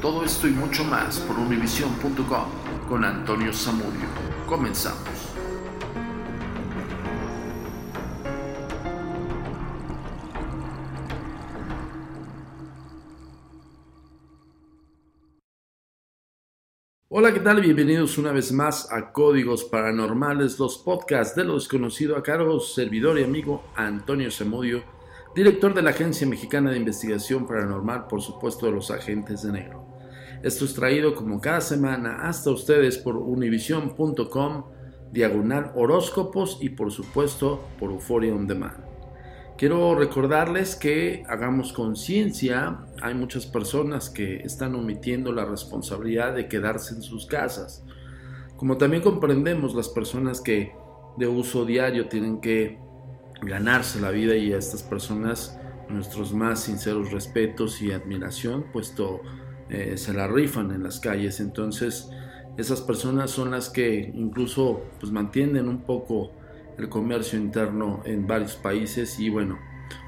Todo esto y mucho más por univision.com con Antonio Samudio. Comenzamos. Hola, ¿qué tal? Bienvenidos una vez más a Códigos Paranormales, los podcasts de lo desconocido a cargo servidor y amigo Antonio Zamudio, director de la Agencia Mexicana de Investigación Paranormal, por supuesto de los agentes de negro. Esto es traído como cada semana hasta ustedes por univision.com, diagonal horóscopos y por supuesto por Euphoria On Demand. Quiero recordarles que hagamos conciencia, hay muchas personas que están omitiendo la responsabilidad de quedarse en sus casas. Como también comprendemos las personas que de uso diario tienen que ganarse la vida y a estas personas nuestros más sinceros respetos y admiración, puesto eh, se la rifan en las calles. Entonces, esas personas son las que incluso pues, mantienen un poco el comercio interno en varios países y bueno,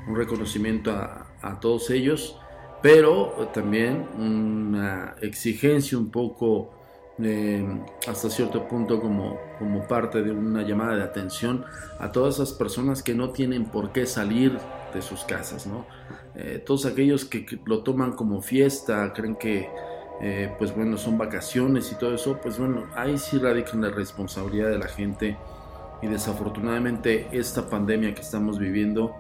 un reconocimiento a, a todos ellos, pero también una exigencia un poco eh, hasta cierto punto como, como parte de una llamada de atención a todas esas personas que no tienen por qué salir de sus casas, ¿no? Eh, todos aquellos que, lo toman como fiesta, creen que eh, pues bueno, son vacaciones y todo eso, pues bueno, ahí sí radica la responsabilidad de la gente y desafortunadamente esta pandemia que estamos viviendo,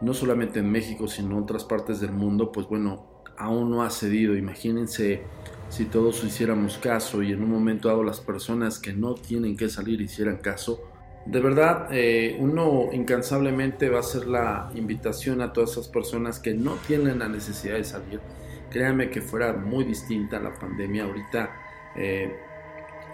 no solamente en México, sino en otras partes del mundo, pues bueno, aún no ha cedido. Imagínense si todos hiciéramos caso y en un momento dado las personas que no tienen que salir hicieran caso. De verdad, eh, uno incansablemente va a hacer la invitación a todas esas personas que no tienen la necesidad de salir. Créanme que fuera muy distinta la pandemia. Ahorita eh,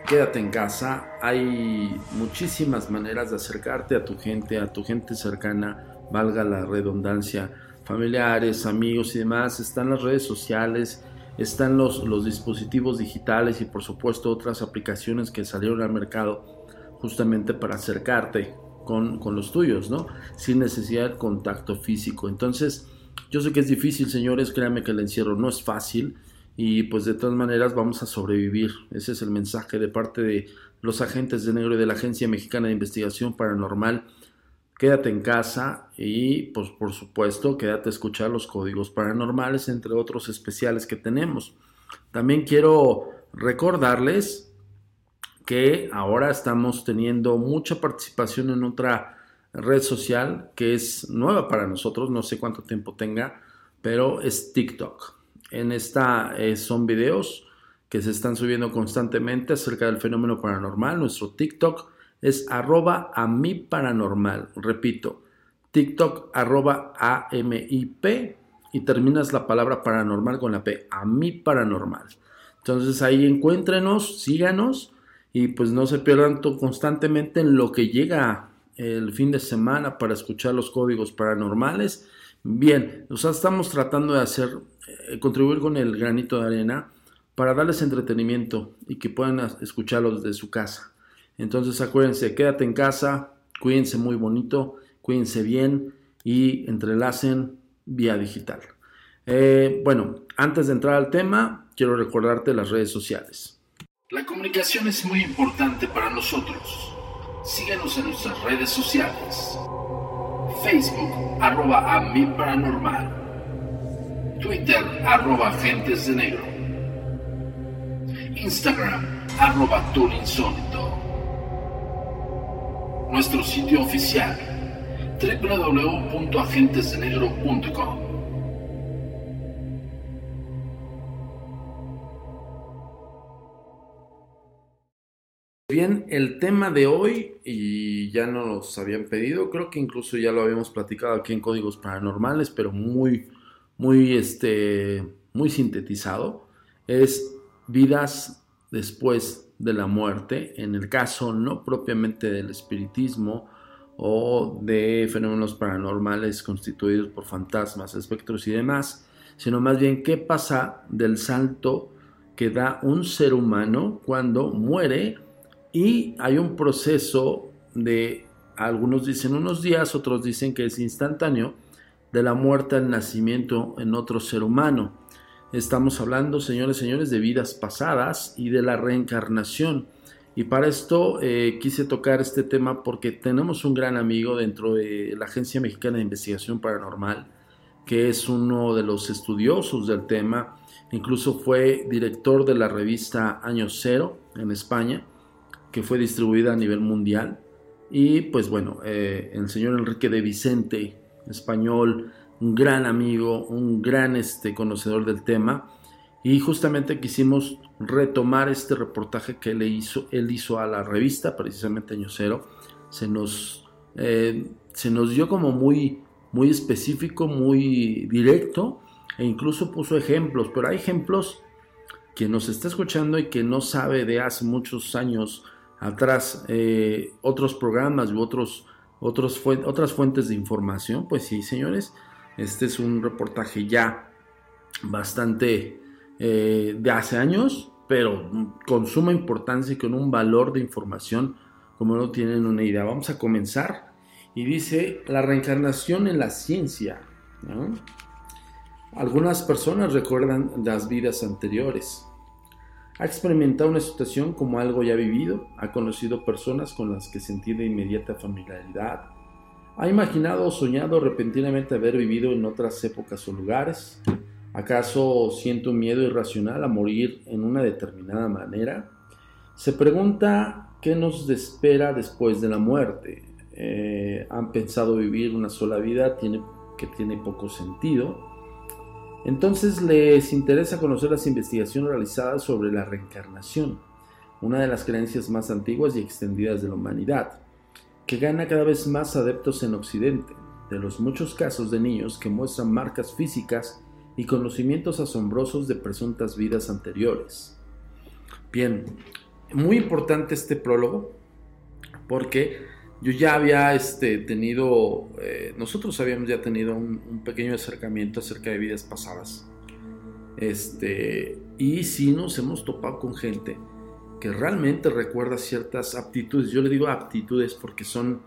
quédate en casa. Hay muchísimas maneras de acercarte a tu gente, a tu gente cercana, valga la redundancia, familiares, amigos y demás. Están las redes sociales, están los, los dispositivos digitales y por supuesto otras aplicaciones que salieron al mercado justamente para acercarte con, con los tuyos, ¿no? Sin necesidad de contacto físico. Entonces, yo sé que es difícil, señores, créanme que el encierro no es fácil y pues de todas maneras vamos a sobrevivir. Ese es el mensaje de parte de los agentes de negro y de la Agencia Mexicana de Investigación Paranormal. Quédate en casa y pues por supuesto quédate a escuchar los códigos paranormales entre otros especiales que tenemos. También quiero recordarles que ahora estamos teniendo mucha participación en otra red social que es nueva para nosotros, no sé cuánto tiempo tenga, pero es TikTok. En esta eh, son videos que se están subiendo constantemente acerca del fenómeno paranormal. Nuestro TikTok es arroba a mi paranormal. Repito, TikTok arroba AMIP y terminas la palabra paranormal con la P, a mi paranormal. Entonces ahí encuéntrenos, síganos y pues no se pierdan constantemente en lo que llega el fin de semana para escuchar los códigos paranormales. Bien, o sea, estamos tratando de hacer, eh, contribuir con el granito de arena para darles entretenimiento y que puedan escucharlos desde su casa. Entonces acuérdense, quédate en casa, cuídense muy bonito, cuídense bien y entrelacen vía digital. Eh, bueno, antes de entrar al tema, quiero recordarte las redes sociales. La comunicación es muy importante para nosotros. Síguenos en nuestras redes sociales. Facebook, arroba a paranormal. Twitter, arroba agentes de negro. Instagram, arroba insólito. Nuestro sitio oficial, www.agentesdenegro.com. Bien, el tema de hoy, y ya nos habían pedido, creo que incluso ya lo habíamos platicado aquí en Códigos Paranormales, pero muy, muy, este, muy sintetizado, es vidas después de la muerte, en el caso no propiamente del espiritismo o de fenómenos paranormales constituidos por fantasmas, espectros y demás, sino más bien qué pasa del salto que da un ser humano cuando muere y hay un proceso de, algunos dicen unos días, otros dicen que es instantáneo, de la muerte al nacimiento en otro ser humano. Estamos hablando, señores, señores, de vidas pasadas y de la reencarnación. Y para esto eh, quise tocar este tema porque tenemos un gran amigo dentro de la Agencia Mexicana de Investigación Paranormal, que es uno de los estudiosos del tema, incluso fue director de la revista Año Cero en España, que fue distribuida a nivel mundial. Y pues bueno, eh, el señor Enrique de Vicente, español, un gran amigo, un gran este, conocedor del tema. Y justamente quisimos retomar este reportaje que le hizo, él hizo a la revista, precisamente Año Cero. Se nos, eh, se nos dio como muy, muy específico, muy directo, e incluso puso ejemplos, pero hay ejemplos que nos está escuchando y que no sabe de hace muchos años atrás eh, otros programas u otros, otros otras fuentes de información, pues sí, señores, este es un reportaje ya bastante eh, de hace años, pero con suma importancia y con un valor de información como no tienen una idea. Vamos a comenzar y dice la reencarnación en la ciencia. Algunas personas recuerdan las vidas anteriores. Ha experimentado una situación como algo ya vivido, ha conocido personas con las que sentía de inmediata familiaridad, ¿Ha imaginado o soñado repentinamente haber vivido en otras épocas o lugares? ¿Acaso siento un miedo irracional a morir en una determinada manera? Se pregunta qué nos espera después de la muerte. Eh, ¿Han pensado vivir una sola vida que tiene poco sentido? Entonces les interesa conocer las investigaciones realizadas sobre la reencarnación, una de las creencias más antiguas y extendidas de la humanidad que gana cada vez más adeptos en Occidente, de los muchos casos de niños que muestran marcas físicas y conocimientos asombrosos de presuntas vidas anteriores. Bien, muy importante este prólogo, porque yo ya había este, tenido, eh, nosotros habíamos ya tenido un, pequeño acercamiento acerca de vidas pasadas. Este, y sí nos hemos topado con gente que realmente recuerda ciertas aptitudes. Yo le digo aptitudes porque son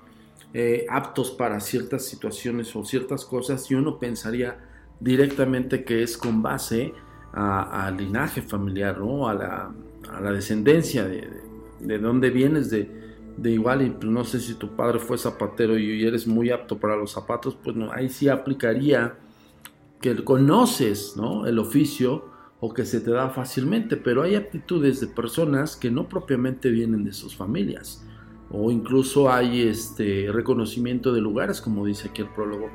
eh, aptos para ciertas situaciones o ciertas cosas y uno pensaría directamente que es con base al linaje familiar, ¿no? a, la, descendencia, de, de, dónde vienes, de, igual, y pues, no sé si tu padre fue zapatero y eres muy apto para los zapatos, pues no, ahí sí aplicaría que conoces ¿no? el oficio o que se te da fácilmente, pero hay aptitudes de personas que no propiamente vienen de sus familias o incluso hay este reconocimiento de lugares, como dice aquí el prólogo,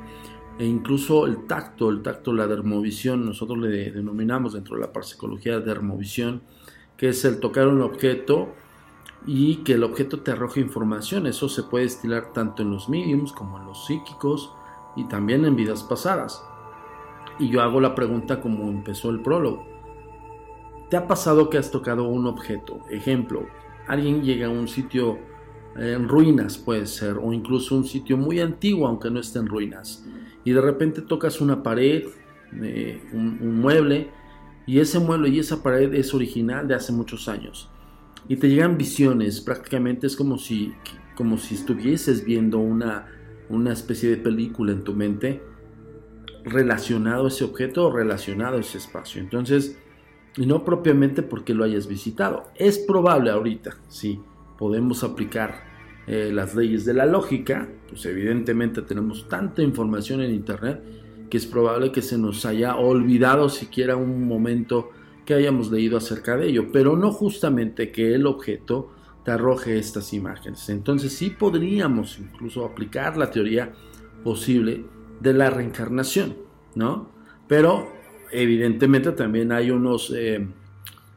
e incluso el tacto, el tacto, la dermovisión, nosotros le denominamos dentro de la parapsicología dermovisión, que es el tocar un objeto y que el objeto te arroje información. Eso se puede estilar tanto en los mediums como en los psíquicos y también en vidas pasadas. Y yo hago la pregunta como empezó el prólogo. ¿Te ha pasado que has tocado un objeto? Ejemplo, alguien llega a un sitio en ruinas puede ser, o incluso un sitio muy antiguo aunque no esté en ruinas. Y de repente tocas una pared, eh, un, mueble, y ese mueble y esa pared es original de hace muchos años. Y te llegan visiones, prácticamente es como si, como si estuvieses viendo una, una especie de película en tu mente relacionado a ese objeto o relacionado a ese espacio. Entonces, y no propiamente porque lo hayas visitado. Es probable ahorita, sí, podemos aplicar eh, las leyes de la lógica, pues evidentemente tenemos tanta información en Internet que es probable que se nos haya olvidado siquiera un momento que hayamos leído acerca de ello, pero no justamente que el objeto te arroje estas imágenes. Entonces sí podríamos incluso aplicar la teoría posible de la reencarnación, ¿no? Pero evidentemente también hay unos, eh,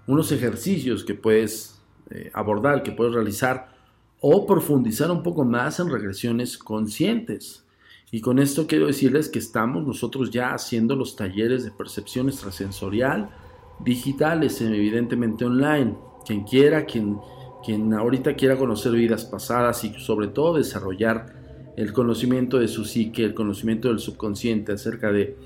unos ejercicios que puedes eh, abordar, que puedes realizar o profundizar un poco más en regresiones conscientes. Y con esto quiero decirles que estamos nosotros ya haciendo los talleres de percepción extrasensorial digitales, evidentemente online. Quien quiera, quien, quien ahorita quiera conocer vidas pasadas y sobre todo desarrollar el conocimiento de su psique, el conocimiento del subconsciente acerca de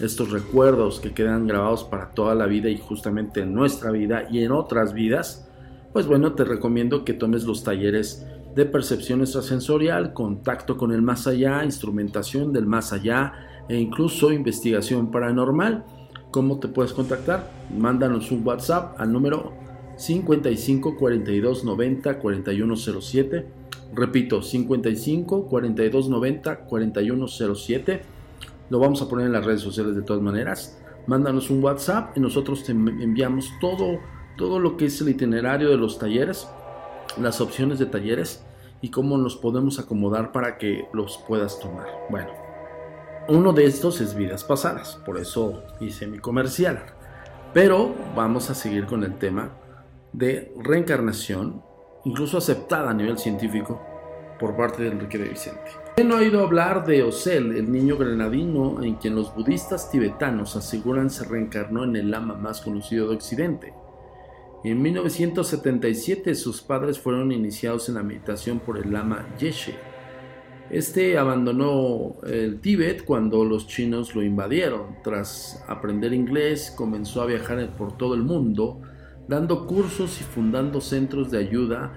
estos recuerdos que quedan grabados para toda la vida y justamente en nuestra vida y en otras vidas, pues bueno, te recomiendo que tomes los talleres de percepción extrasensorial, contacto con el más allá, instrumentación del más allá e incluso investigación paranormal. ¿Cómo te puedes contactar? Mándanos un WhatsApp al número 55 42 90 4107. Repito, 55 42 90 4107. Lo vamos a poner en las redes sociales de todas maneras. Mándanos un WhatsApp y nosotros te enviamos todo todo lo que es el itinerario de los talleres, las opciones de talleres y cómo nos podemos acomodar para que los puedas tomar. Bueno, uno de estos es vidas pasadas, por eso hice mi comercial. Pero vamos a seguir con el tema de reencarnación, incluso aceptada a nivel científico por parte de Enrique de Vicente. ¿Quién no ha oído hablar de Osel, el niño granadino en quien los budistas tibetanos aseguran se reencarnó en el lama más conocido de Occidente? En 1977 sus padres fueron iniciados en la meditación por el lama Yeshe. Este abandonó el Tíbet cuando los chinos lo invadieron. Tras aprender inglés, comenzó a viajar por todo el mundo, dando cursos y fundando centros de ayuda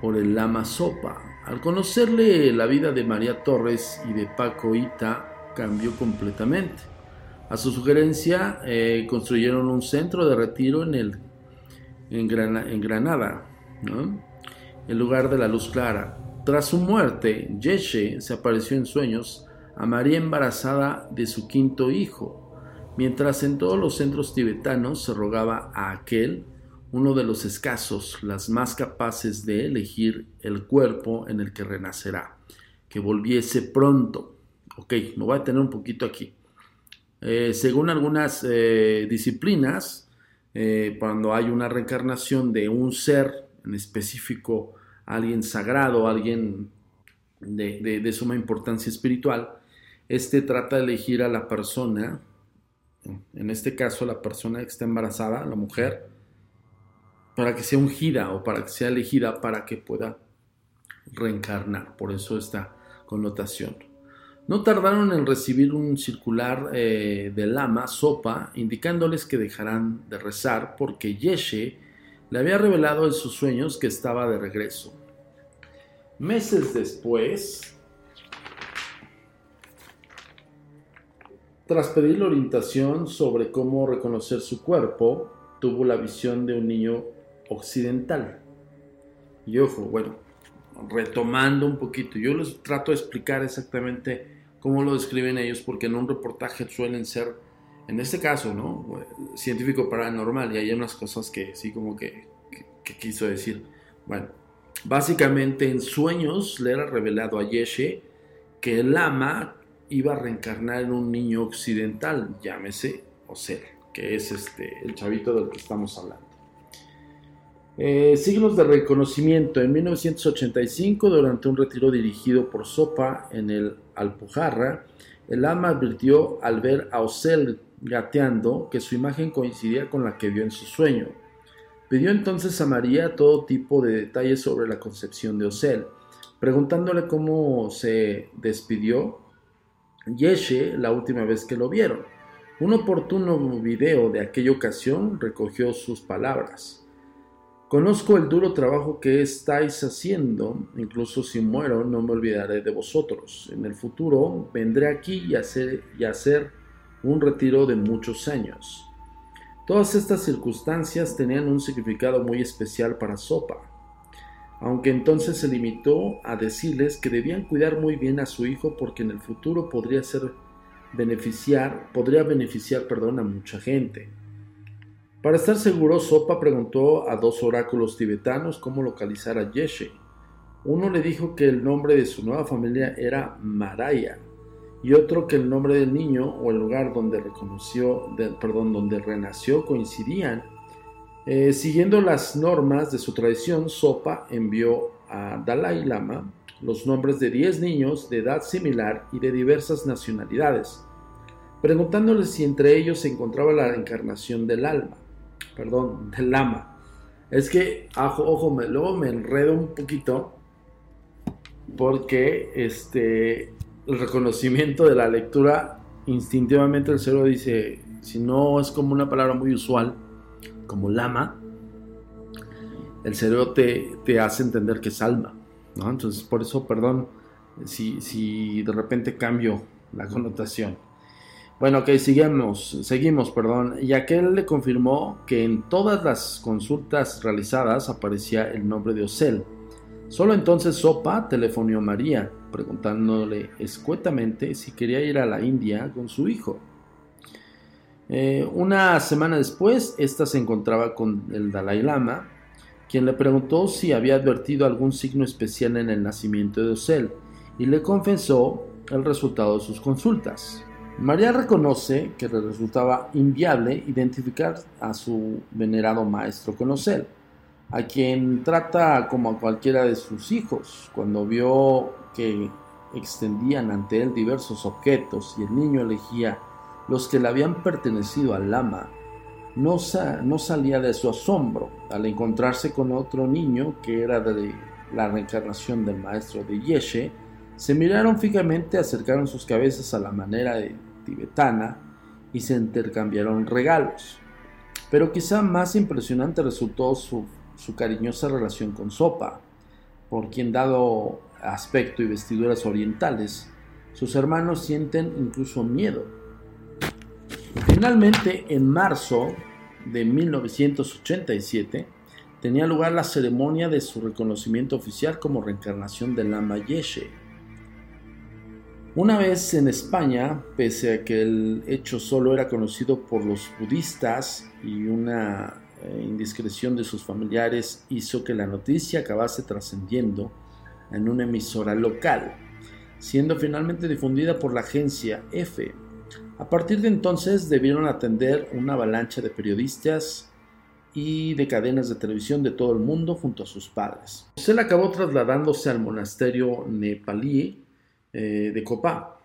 por el lama Sopa. Al conocerle la vida de María Torres y de Paco Ita, cambió completamente. A su sugerencia, eh, construyeron un centro de retiro en el en, Granada, en lugar de la luz clara. Tras su muerte, Yeshe se apareció en sueños a María embarazada de su quinto hijo, mientras en todos los centros tibetanos se rogaba a aquel, uno de los escasos, las más capaces de elegir el cuerpo en el que renacerá, que volviese pronto. Ok, me voy a tener un poquito aquí. Eh, según algunas eh, disciplinas, eh, cuando hay una reencarnación de un ser en específico, alguien sagrado, alguien de, suma importancia espiritual, este trata de elegir a la persona, en este caso la persona que está embarazada, la mujer, para que sea ungida o para que sea elegida para que pueda reencarnar. Por eso esta connotación. No tardaron en recibir un circular eh, de lama, Sopa, indicándoles que dejarán de rezar porque Yeshe le había revelado en sus sueños que estaba de regreso. Meses después, tras pedirle orientación sobre cómo reconocer su cuerpo, tuvo la visión de un niño occidental. Y ojo, bueno, retomando un poquito, yo les trato de explicar exactamente cómo lo describen ellos, porque en un reportaje suelen ser en este caso, ¿no? Científico paranormal, y hay unas cosas que sí como que, quiso decir. Bueno, básicamente en sueños le era revelado a Yeshe que el ama iba a reencarnar en un niño occidental, llámese Osel, que es este, el chavito del que estamos hablando. Eh, signos de reconocimiento. En 1985, durante un retiro dirigido por Sopa en el Alpujarra, el ama advirtió al ver a Osel gateando que su imagen coincidía con la que vio en su sueño. Pidió entonces a María todo tipo de detalles sobre la concepción de Osel, preguntándole cómo se despidió Yeshe la última vez que lo vieron. Un oportuno video de aquella ocasión recogió sus palabras. Conozco el duro trabajo que estáis haciendo, incluso si muero no me olvidaré de vosotros. En el futuro vendré aquí y hacer, y hacer un retiro de muchos años. Todas estas circunstancias tenían un significado muy especial para Sopa, aunque entonces se limitó a decirles que debían cuidar muy bien a su hijo porque en el futuro podría ser beneficiar, podría beneficiar, perdón, a mucha gente. Para estar seguro, Sopa preguntó a dos oráculos tibetanos cómo localizar a Yeshe. Uno le dijo que el nombre de su nueva familia era Maraya y otro que el nombre del niño o el lugar donde reconoció, perdón, donde renació coincidían. Eh, siguiendo las normas de su tradición, Sopa envió a Dalai Lama los nombres de 10 niños de edad similar y de diversas nacionalidades, preguntándole si entre ellos se encontraba la encarnación del alma perdón, del lama. Es que, ojo, me, luego me enredo un poquito porque este, el reconocimiento de la lectura, instintivamente el cerebro dice, si no es como una palabra muy usual, como lama, el cerebro te, te hace entender que es alma. ¿no? Entonces, por eso, perdón si, si de repente cambio la connotación. Bueno, ok, seguimos, seguimos, perdón. Y aquel le confirmó que en todas las consultas realizadas aparecía el nombre de Osel. Solo entonces Sopa telefonó a María, preguntándole escuetamente si quería ir a la India con su hijo. Eh, una semana después, ésta se encontraba con el Dalai Lama, quien le preguntó si había advertido algún signo especial en el nacimiento de Osel, y le confesó el resultado de sus consultas. María reconoce que le resultaba inviable identificar a su venerado maestro Conocer, a quien trata como a cualquiera de sus hijos. Cuando vio que extendían ante él diversos objetos y el niño elegía los que le habían pertenecido al lama, no, no salía de su asombro al encontrarse con otro niño que era de la reencarnación del maestro de Yeshe, se miraron fijamente, acercaron sus cabezas a la manera de tibetana y se intercambiaron regalos. Pero quizá más impresionante resultó su, su cariñosa relación con Sopa, por quien dado aspecto y vestiduras orientales, sus hermanos sienten incluso miedo. Finalmente, en marzo de 1987, tenía lugar la ceremonia de su reconocimiento oficial como reencarnación del Lama Yeshe, una vez en España, pese a que el hecho solo era conocido por los budistas y una eh, indiscreción de sus familiares hizo que la noticia acabase trascendiendo en una emisora local, siendo finalmente difundida por la agencia F. A partir de entonces debieron atender una avalancha de periodistas y de cadenas de televisión de todo el mundo junto a sus padres. Él acabó trasladándose al monasterio nepalí eh, de Copá,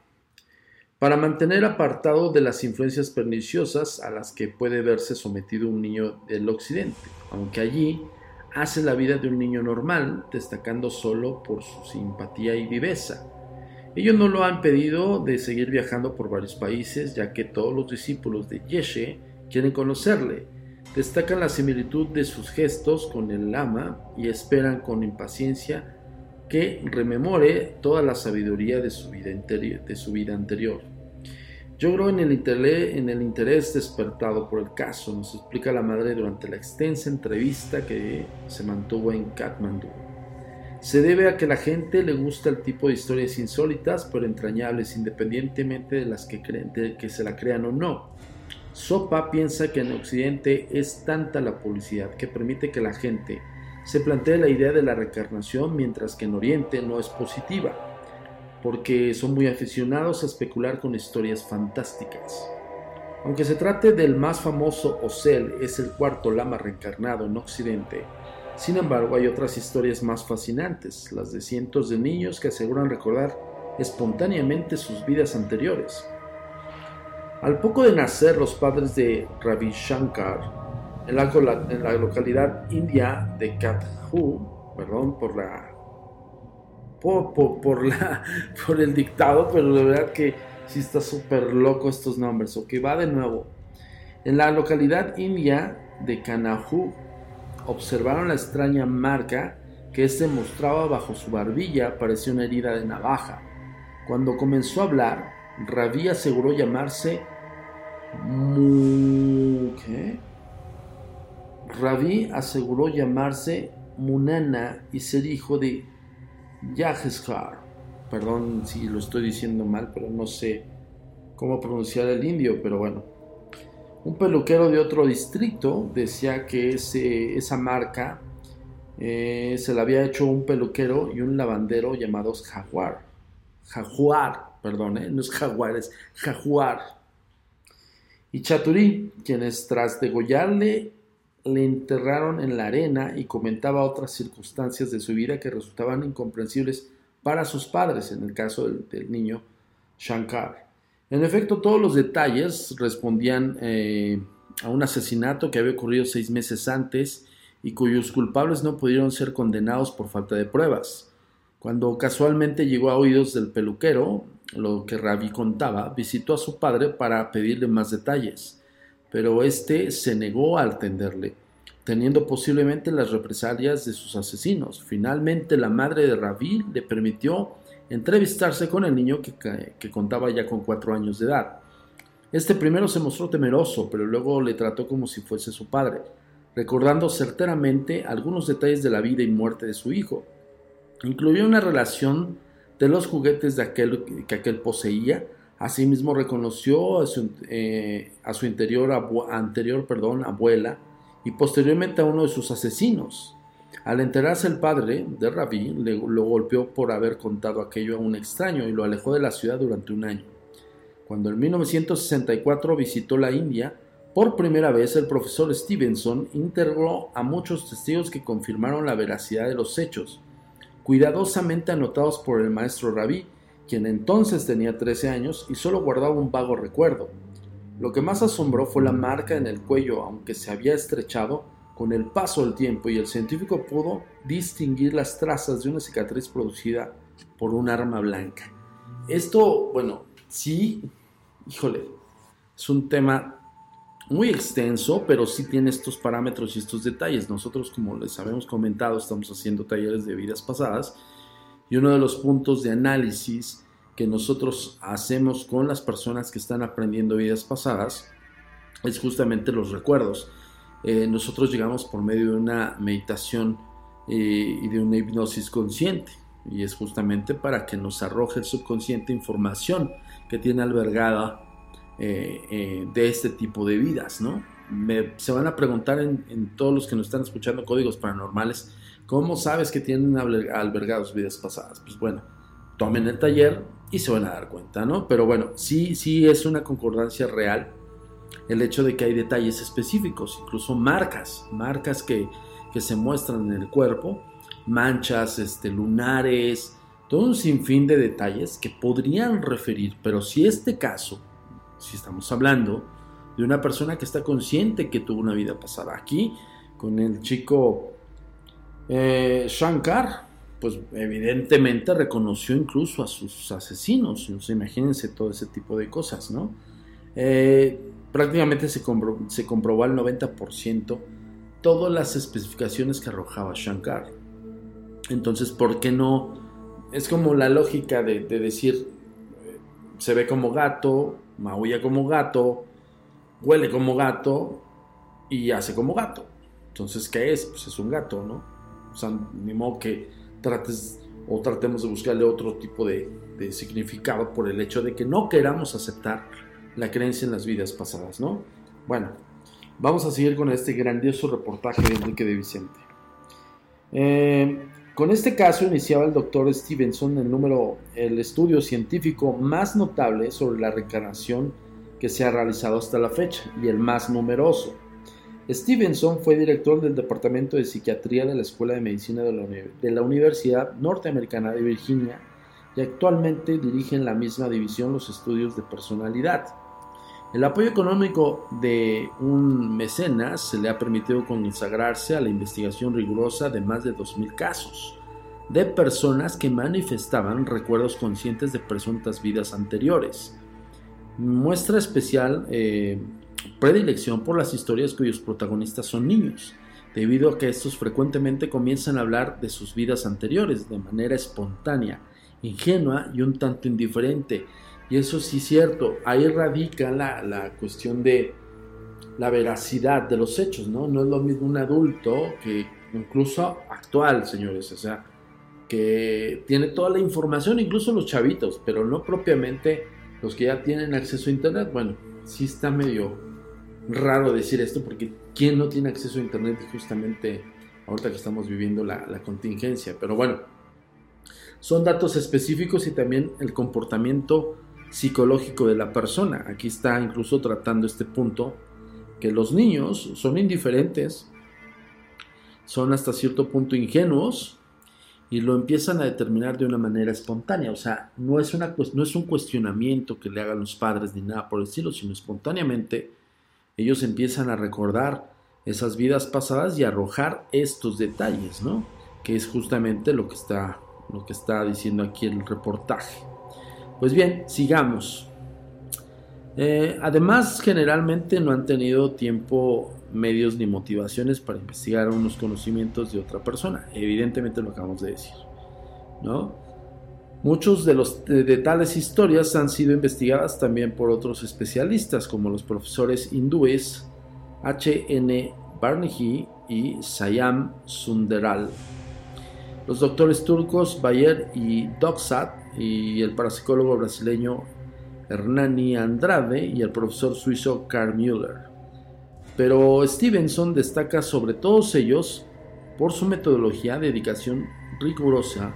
para mantener apartado de las influencias perniciosas a las que puede verse sometido un niño del occidente, aunque allí hace la vida de un niño normal, destacando solo por su simpatía y viveza. Ellos no lo han pedido de seguir viajando por varios países, ya que todos los discípulos de Yeshe quieren conocerle. Destacan la similitud de sus gestos con el lama y esperan con impaciencia que rememore toda la sabiduría de su vida, de su vida anterior. Yo creo en el, interés, despertado por el caso, nos explica la madre durante la extensa entrevista que se mantuvo en Kathmandu. Se debe a que la gente le gusta el tipo de historias insólitas pero entrañables independientemente de las que, que se la crean o no. Sopa piensa que en Occidente es tanta la publicidad que permite que la gente se plantee la idea de la reencarnación mientras que en Oriente no es positiva, porque son muy aficionados a especular con historias fantásticas. Aunque se trate del más famoso Ocel, es el cuarto lama reencarnado en Occidente, sin embargo hay otras historias más fascinantes, las de cientos de niños que aseguran recordar espontáneamente sus vidas anteriores. Al poco de nacer, los padres de Ravi Shankar, en la, localidad india de Kathu, perdón por la por, la, por el dictado, pero de verdad que sí está súper loco estos nombres. Ok, va de nuevo. En la localidad india de Kanahu, observaron la extraña marca que éste mostraba bajo su barbilla, parecía una herida de navaja. Cuando comenzó a hablar, Ravi aseguró llamarse ¿Qué? Ravi aseguró llamarse Munana y ser hijo de Yajeskar. Perdón si lo estoy diciendo mal, pero no sé cómo pronunciar el indio, pero bueno. Un peluquero de otro distrito decía que ese, esa marca eh, se la había hecho un peluquero y un lavandero llamados Jaguar. Jaguar, perdón, eh, no es Jaguar, es Jaguar y Chaturí, quienes tras degollarle le enterraron en la arena y comentaba otras circunstancias de su vida que resultaban incomprensibles para sus padres, en el caso del, niño Shankar. En efecto, todos los detalles respondían eh, a un asesinato que había ocurrido seis meses antes y cuyos culpables no pudieron ser condenados por falta de pruebas. Cuando casualmente llegó a oídos del peluquero, lo que Ravi contaba, visitó a su padre para pedirle más detalles, pero éste se negó a atenderle, teniendo posiblemente las represalias de sus asesinos. Finalmente la madre de Ravi le permitió entrevistarse con el niño que, contaba ya con cuatro años de edad. Este primero se mostró temeroso, pero luego le trató como si fuese su padre, recordando certeramente algunos detalles de la vida y muerte de su hijo. Incluyó una relación de los juguetes que aquel poseía. Asimismo reconoció a su, eh, a su anterior abuela y posteriormente a uno de sus asesinos. Al enterarse el padre de Rabí, le, lo golpeó por haber contado aquello a un extraño y lo alejó de la ciudad durante un año. Cuando en 1964 visitó la India, por primera vez el profesor Stevenson interrogó a muchos testigos que confirmaron la veracidad de los hechos cuidadosamente anotados por el maestro Rabí, quien entonces tenía 13 años y solo guardaba un vago recuerdo. Lo que más asombró fue la marca en el cuello, aunque se había estrechado con el paso del tiempo y el científico pudo distinguir las trazas de una cicatriz producida por un arma blanca. Esto, bueno, sí, híjole, es un tema muy extenso, pero sí tiene estos parámetros y estos detalles. Nosotros, como les habíamos comentado, estamos haciendo talleres de vidas pasadas y uno de los puntos de análisis que nosotros hacemos con las personas que están aprendiendo vidas pasadas es justamente los recuerdos. Eh, nosotros llegamos por medio de una meditación eh, y de una hipnosis consciente y es justamente para que nos arroje el subconsciente información que tiene albergada eh, de este tipo de vidas, ¿no? se van a preguntar en, todos los que nos están escuchando códigos paranormales, ¿cómo sabes que tienen albergados vidas pasadas? Pues bueno, tomen el taller y se van a dar cuenta, ¿no? Pero bueno, sí, sí es una concordancia real el hecho de que hay detalles específicos, incluso marcas, marcas que, que se muestran en el cuerpo, manchas, este, lunares, todo un sinfín de detalles que podrían referir, pero si este caso si estamos hablando de una persona que está consciente que tuvo una vida pasada. Aquí, con el chico eh, Shankar, pues evidentemente reconoció incluso a sus asesinos. imagínense todo ese tipo de cosas, ¿no? Eh, prácticamente se, comprobó al 90% todas las especificaciones que arrojaba Shankar. Entonces, ¿por qué no? Es como la lógica de, de decir, se ve como gato, maulla como gato, huele como gato y hace como gato. Entonces, ¿qué es? Pues es un gato, ¿no? O sea, ni modo que trates o tratemos de buscarle otro tipo de, significado por el hecho de que no queramos aceptar la creencia en las vidas pasadas, ¿no? Bueno, vamos a seguir con este grandioso reportaje de Enrique de Vicente. Eh, con este caso iniciaba el doctor Stevenson el número, el estudio científico más notable sobre la reencarnación que se ha realizado hasta la fecha y el más numeroso. Stevenson fue director del Departamento de Psiquiatría de la Escuela de Medicina de la, de la Universidad Norteamericana de Virginia y actualmente dirige en la misma división los estudios de personalidad. El apoyo económico de un mecenas se le ha permitido consagrarse a la investigación rigurosa de más de 2.000 casos de personas que manifestaban recuerdos conscientes de presuntas vidas anteriores. Muestra especial eh, predilección por las historias cuyos protagonistas son niños, debido a que estos frecuentemente comienzan a hablar de sus vidas anteriores de manera espontánea, ingenua y un tanto indiferente, y eso sí es cierto, ahí radica la, cuestión de la veracidad de los hechos, ¿no? No es lo mismo un adulto que incluso actual, señores, o sea, que tiene toda la información, incluso los chavitos, pero no propiamente los que ya tienen acceso a Internet. Bueno, sí está medio raro decir esto porque ¿quién no tiene acceso a Internet justamente ahorita que estamos viviendo la, la contingencia? Pero bueno, son datos específicos y también el comportamiento psicológico de la persona. Aquí está incluso tratando este punto, que los niños son indiferentes, son hasta cierto punto ingenuos y lo empiezan a determinar de una manera espontánea. O sea, no es, una, no es un cuestionamiento que le hagan los padres ni nada por el estilo, sino espontáneamente ellos empiezan a recordar esas vidas pasadas y arrojar estos detalles, ¿no? Que es justamente lo que está, lo que está diciendo aquí el reportaje. Pues bien, sigamos. Eh, además, generalmente no han tenido tiempo, medios ni motivaciones para investigar unos conocimientos de otra persona. Evidentemente lo acabamos de decir. ¿no? Muchos de, los, de, tales historias han sido investigadas también por otros especialistas, como los profesores hindúes H.N. Barnegi y Sayam Sunderal. Los doctores turcos Bayer y Doksat y el parapsicólogo brasileño Hernani Andrade y el profesor suizo Carl Müller. Pero Stevenson destaca sobre todos ellos por su metodología, dedicación rigurosa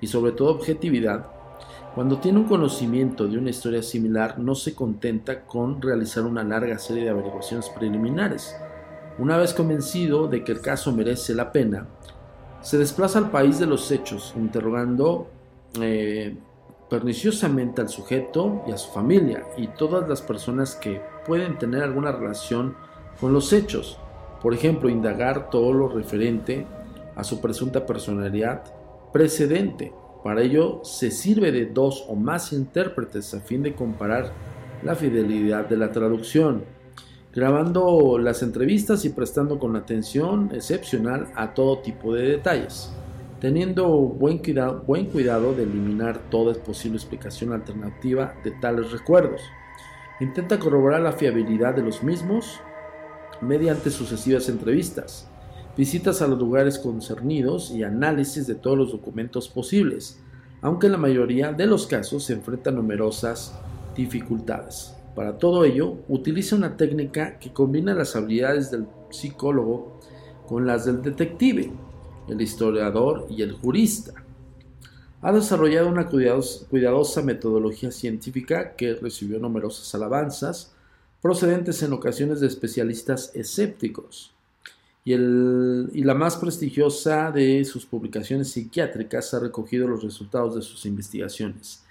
y sobre todo objetividad. Cuando tiene un conocimiento de una historia similar, no se contenta con realizar una larga serie de averiguaciones preliminares. Una vez convencido de que el caso merece la pena, se desplaza al país de los hechos, interrogando eh, perniciosamente al sujeto y a su familia y todas las personas que pueden tener alguna relación con los hechos. Por ejemplo, indagar todo lo referente a su presunta personalidad precedente. Para ello se sirve de dos o más intérpretes a fin de comparar la fidelidad de la traducción, grabando las entrevistas y prestando con atención excepcional a todo tipo de detalles teniendo buen cuidado, buen cuidado de eliminar toda posible explicación alternativa de tales recuerdos. Intenta corroborar la fiabilidad de los mismos mediante sucesivas entrevistas, visitas a los lugares concernidos y análisis de todos los documentos posibles, aunque en la mayoría de los casos se enfrenta a numerosas dificultades. Para todo ello, utiliza una técnica que combina las habilidades del psicólogo con las del detective, el historiador y el jurista. Ha desarrollado una cuidadosa metodología científica que recibió numerosas alabanzas, procedentes en ocasiones de especialistas escépticos. Y, y, la más prestigiosa de sus publicaciones psiquiátricas ha recogido los resultados de sus investigaciones.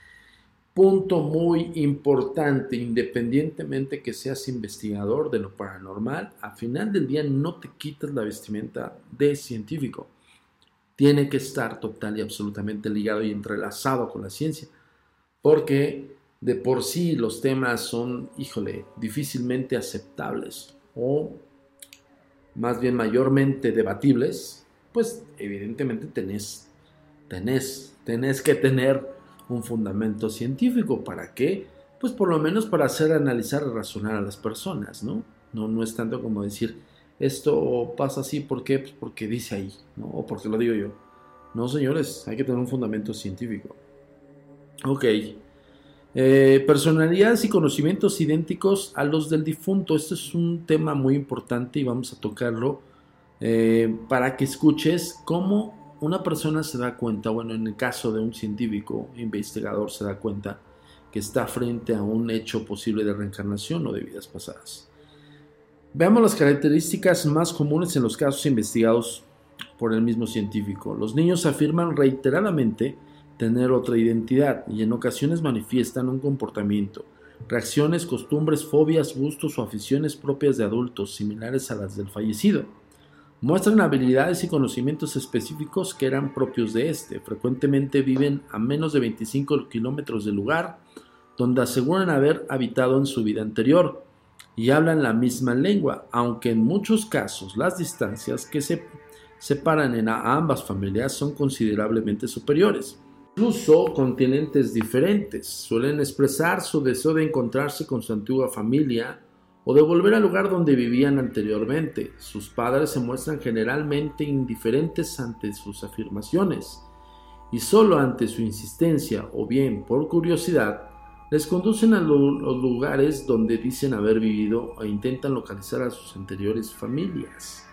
Punto muy importante, independientemente que seas investigador de lo paranormal, al final del día no te quitas la vestimenta de científico tiene que estar total y absolutamente ligado y entrelazado con la ciencia, porque de por sí los temas son, híjole, difícilmente aceptables o más bien mayormente debatibles, pues evidentemente tenés, tenés, tenés que tener un fundamento científico. ¿Para qué? Pues por lo menos para hacer analizar y razonar a las personas, ¿no? No, no es tanto como decir, esto pasa así, ¿por qué? Pues porque dice ahí, ¿no? O porque lo digo yo. No, señores, hay que tener un fundamento científico. Ok. Eh, personalidades y conocimientos idénticos a los del difunto. Este es un tema muy importante y vamos a tocarlo eh, para que escuches cómo una persona se da cuenta, bueno, en el caso de un científico investigador se da cuenta que está frente a un hecho posible de reencarnación o de vidas pasadas. Veamos las características más comunes en los casos investigados por el mismo científico. Los niños afirman reiteradamente tener otra identidad y en ocasiones manifiestan un comportamiento, reacciones, costumbres, fobias, gustos o aficiones propias de adultos similares a las del fallecido. Muestran habilidades y conocimientos específicos que eran propios de este. Frecuentemente viven a menos de 25 kilómetros del lugar donde aseguran haber habitado en su vida anterior y hablan la misma lengua, aunque en muchos casos las distancias que se separan en ambas familias son considerablemente superiores. Incluso continentes diferentes suelen expresar su deseo de encontrarse con su antigua familia o de volver al lugar donde vivían anteriormente. Sus padres se muestran generalmente indiferentes ante sus afirmaciones y solo ante su insistencia o bien por curiosidad les conducen a los lugares donde dicen haber vivido e intentan localizar a sus anteriores familias.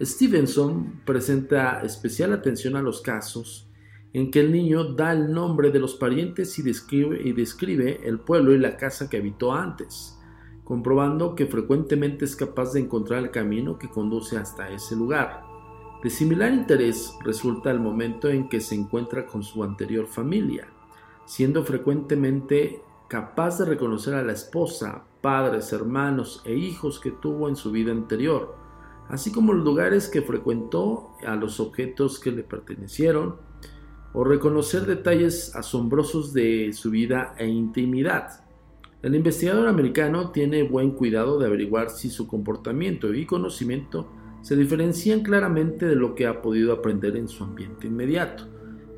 Stevenson presenta especial atención a los casos en que el niño da el nombre de los parientes y describe, y describe el pueblo y la casa que habitó antes, comprobando que frecuentemente es capaz de encontrar el camino que conduce hasta ese lugar. De similar interés resulta el momento en que se encuentra con su anterior familia, siendo frecuentemente capaz de reconocer a la esposa, padres, hermanos e hijos que tuvo en su vida anterior, así como los lugares que frecuentó, a los objetos que le pertenecieron, o reconocer detalles asombrosos de su vida e intimidad. El investigador americano tiene buen cuidado de averiguar si su comportamiento y conocimiento se diferencian claramente de lo que ha podido aprender en su ambiente inmediato.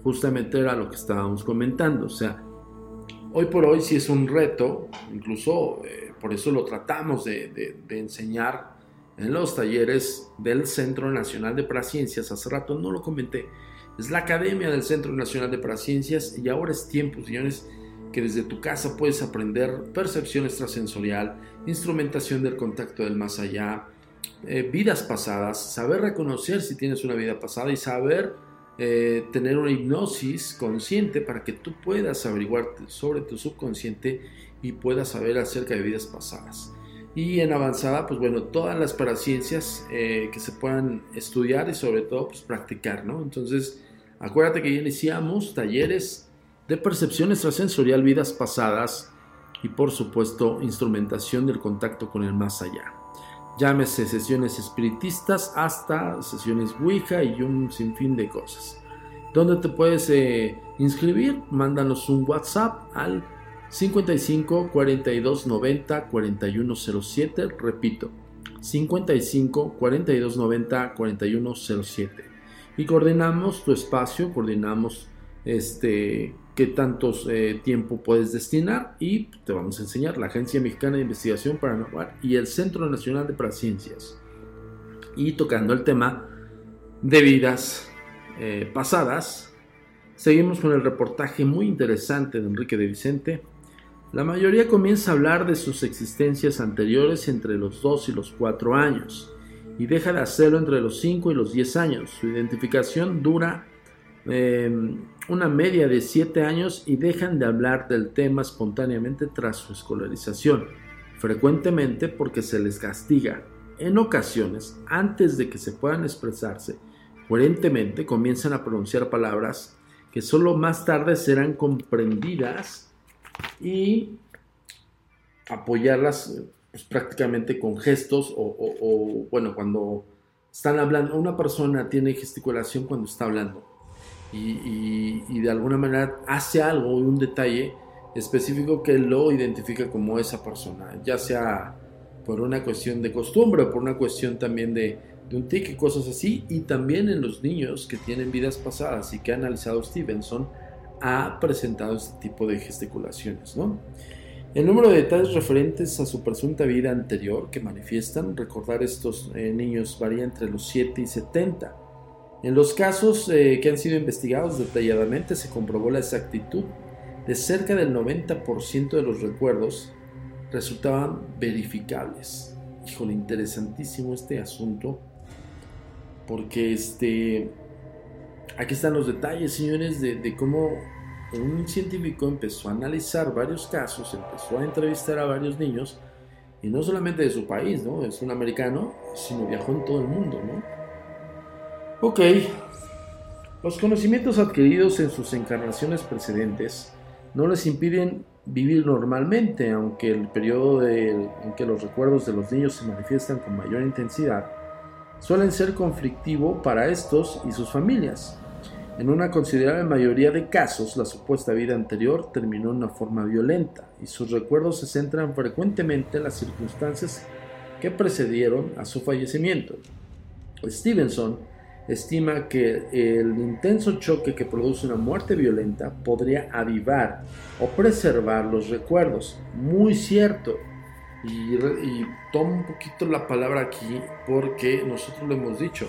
Justamente era lo que estábamos comentando, o sea, hoy por hoy sí es un reto, incluso eh, por eso lo tratamos de, de enseñar en los talleres del Centro Nacional de Paraciencias. Hace rato no lo comenté, es la Academia del Centro Nacional de Paraciencias y ahora es tiempo, señores, que desde tu casa puedes aprender percepción extrasensorial, instrumentación del contacto del más allá, eh, vidas pasadas, saber reconocer si tienes una vida pasada y saber eh, tener una hipnosis consciente para que tú puedas averiguar sobre tu subconsciente y puedas saber acerca de vidas pasadas. Y en avanzada, pues bueno, todas las paraciencias eh, que se puedan estudiar y sobre todo pues practicar, ¿no? Entonces, acuérdate que ya iniciamos talleres de percepción extrasensorial, vidas pasadas y por supuesto instrumentación del contacto con el más allá. Llámese sesiones espiritistas hasta sesiones Ouija y un sinfín de cosas. ¿Dónde te puedes eh, inscribir? Mándanos un WhatsApp al 55 42 90 4107. Repito, 55 42 90 4107. Y coordinamos tu espacio, coordinamos este qué tantos eh, tiempo puedes destinar y te vamos a enseñar la Agencia Mexicana de Investigación Paranormal y el Centro Nacional de Paraciencias. Y tocando el tema de vidas eh, pasadas, seguimos con el reportaje muy interesante de Enrique de Vicente. La mayoría comienza a hablar de sus existencias anteriores entre los 2 y los 4 años y deja de hacerlo entre los 5 y los 10 años. Su identificación dura Em, una media de 7 años y dejan de hablar del tema espontáneamente tras su escolarización, frecuentemente porque se les castiga. En ocasiones, antes de que se puedan expresarse coherentemente, comienzan a pronunciar palabras que solo más tarde serán comprendidas y apoyarlas pues, prácticamente con gestos o, o, bueno, cuando están hablando, una persona tiene gesticulación cuando está hablando y, de alguna manera hace algo, un detalle específico que lo identifica como esa persona, ya sea por una cuestión de costumbre, por una cuestión también de, un tic cosas así, y también en los niños que tienen vidas pasadas y que ha analizado Stevenson, ha presentado este tipo de gesticulaciones. ¿no? El número de detalles referentes a su presunta vida anterior que manifiestan recordar estos eh, niños varía entre los 7 y 70. En los casos eh, que han sido investigados detalladamente se comprobó la exactitud de cerca del 90% de los recuerdos resultaban verificables. Híjole, interesantísimo este asunto, porque este, aquí están los detalles, señores, de, cómo un científico empezó a analizar varios casos, empezó a entrevistar a varios niños, y no solamente de su país, ¿no? Es un americano, sino viajó en todo el mundo, ¿no? Ok, los conocimientos adquiridos en sus encarnaciones precedentes no les impiden vivir normalmente, aunque el periodo en que los recuerdos de los niños se manifiestan con mayor intensidad suelen ser conflictivo para estos y sus familias. En una considerable mayoría de casos, la supuesta vida anterior terminó en una forma violenta y sus recuerdos se centran frecuentemente en las circunstancias que precedieron a su fallecimiento. Stevenson estima que el intenso choque que produce una muerte violenta podría avivar o preservar los recuerdos. Muy cierto. Y, y tomo un poquito la palabra aquí porque nosotros lo hemos dicho.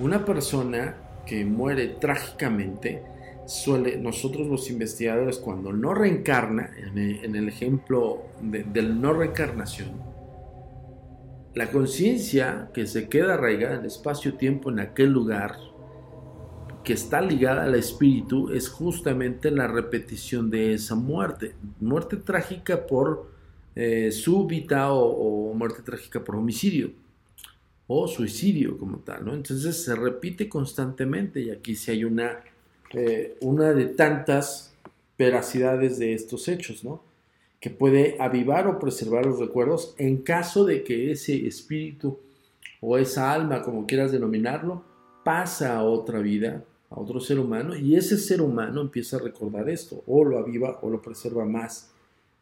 Una persona que muere trágicamente suele, nosotros los investigadores cuando no reencarna, en el, ejemplo del no reencarnación, la conciencia que se queda arraigada en espacio-tiempo en aquel lugar, que está ligada al espíritu, es justamente la repetición de esa muerte. Muerte trágica por eh, súbita o, muerte trágica por homicidio o suicidio como tal, ¿no? Entonces se repite constantemente y aquí sí hay una, eh, una de tantas veracidades de estos hechos, ¿no? que puede avivar o preservar los recuerdos en caso de que ese espíritu o esa alma, como quieras denominarlo, pasa a otra vida, a otro ser humano, y ese ser humano empieza a recordar esto, o lo aviva o lo preserva más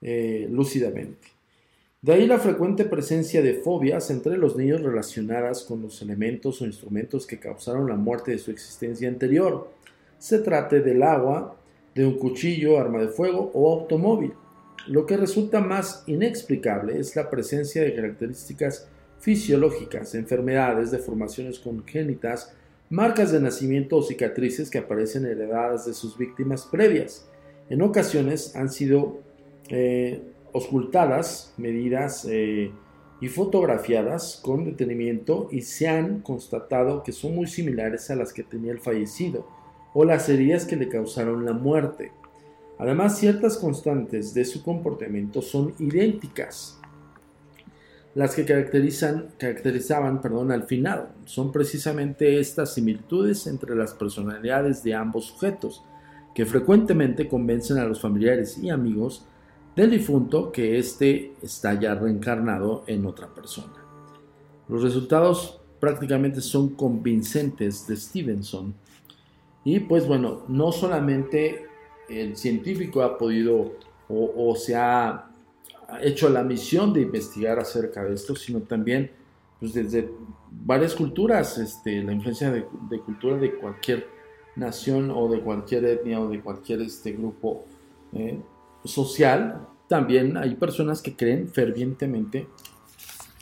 eh, lúcidamente. De ahí la frecuente presencia de fobias entre los niños relacionadas con los elementos o instrumentos que causaron la muerte de su existencia anterior. Se trate del agua, de un cuchillo, arma de fuego o automóvil. Lo que resulta más inexplicable es la presencia de características fisiológicas, enfermedades, deformaciones congénitas, marcas de nacimiento o cicatrices que aparecen heredadas de sus víctimas previas. En ocasiones han sido eh, ocultadas, medidas eh, y fotografiadas con detenimiento y se han constatado que son muy similares a las que tenía el fallecido o las heridas que le causaron la muerte. Además, ciertas constantes de su comportamiento son idénticas. Las que caracterizan, caracterizaban perdón, al final son precisamente estas similitudes entre las personalidades de ambos sujetos, que frecuentemente convencen a los familiares y amigos del difunto que éste está ya reencarnado en otra persona. Los resultados prácticamente son convincentes de Stevenson. Y pues bueno, no solamente el científico ha podido o, se ha hecho la misión de investigar acerca de esto, sino también pues, desde varias culturas, este, la influencia de, cultura de cualquier nación o de cualquier etnia o de cualquier este, grupo eh, social, también hay personas que creen fervientemente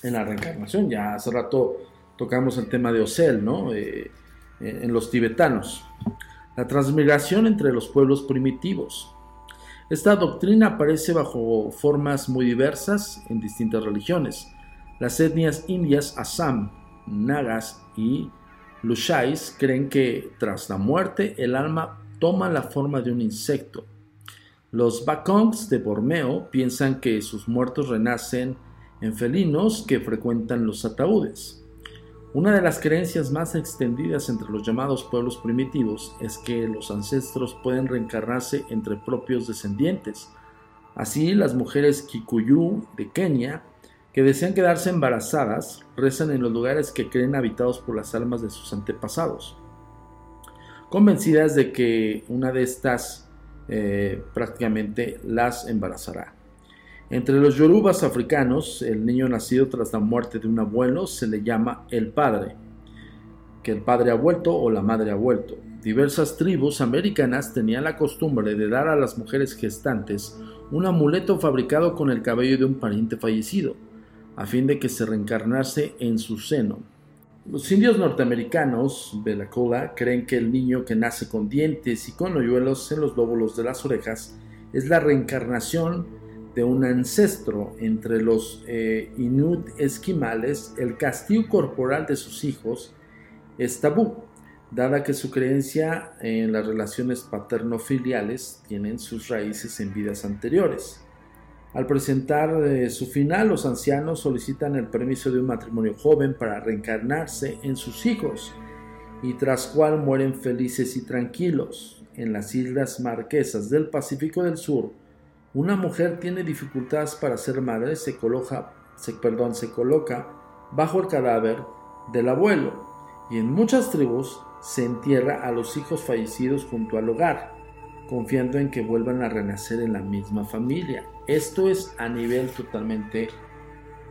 en la reencarnación. Ya hace rato tocamos el tema de Ocel, ¿no? Eh, en los tibetanos la transmigración entre los pueblos primitivos. Esta doctrina aparece bajo formas muy diversas en distintas religiones. Las etnias indias Assam, Nagas y Lushais creen que tras la muerte el alma toma la forma de un insecto. Los Bakongs de Borneo piensan que sus muertos renacen en felinos que frecuentan los ataúdes. Una de las creencias más extendidas entre los llamados pueblos primitivos es que los ancestros pueden reencarnarse entre propios descendientes. Así, las mujeres Kikuyu de Kenia, que desean quedarse embarazadas, rezan en los lugares que creen habitados por las almas de sus antepasados, convencidas de que una de estas eh, prácticamente las embarazará. Entre los yorubas africanos, el niño nacido tras la muerte de un abuelo se le llama el padre, que el padre ha vuelto o la madre ha vuelto. Diversas tribus americanas tenían la costumbre de dar a las mujeres gestantes un amuleto fabricado con el cabello de un pariente fallecido, a fin de que se reencarnase en su seno. Los indios norteamericanos, Belacola, creen que el niño que nace con dientes y con hoyuelos en los lóbulos de las orejas es la reencarnación de un ancestro entre los eh, Inuit esquimales. El castigo corporal de sus hijos es tabú, dada que su creencia en las relaciones paterno-filiales tienen sus raíces en vidas anteriores. Al presentar eh, su final, los ancianos solicitan el permiso de un matrimonio joven para reencarnarse en sus hijos, y tras cual mueren felices y tranquilos. En las Islas Marquesas del Pacífico del Sur, una mujer tiene dificultades para ser madre, se coloca, se, perdón, se coloca bajo el cadáver del abuelo, y en muchas tribus se entierra a los hijos fallecidos junto al hogar, confiando en que vuelvan a renacer en la misma familia. Esto es a nivel totalmente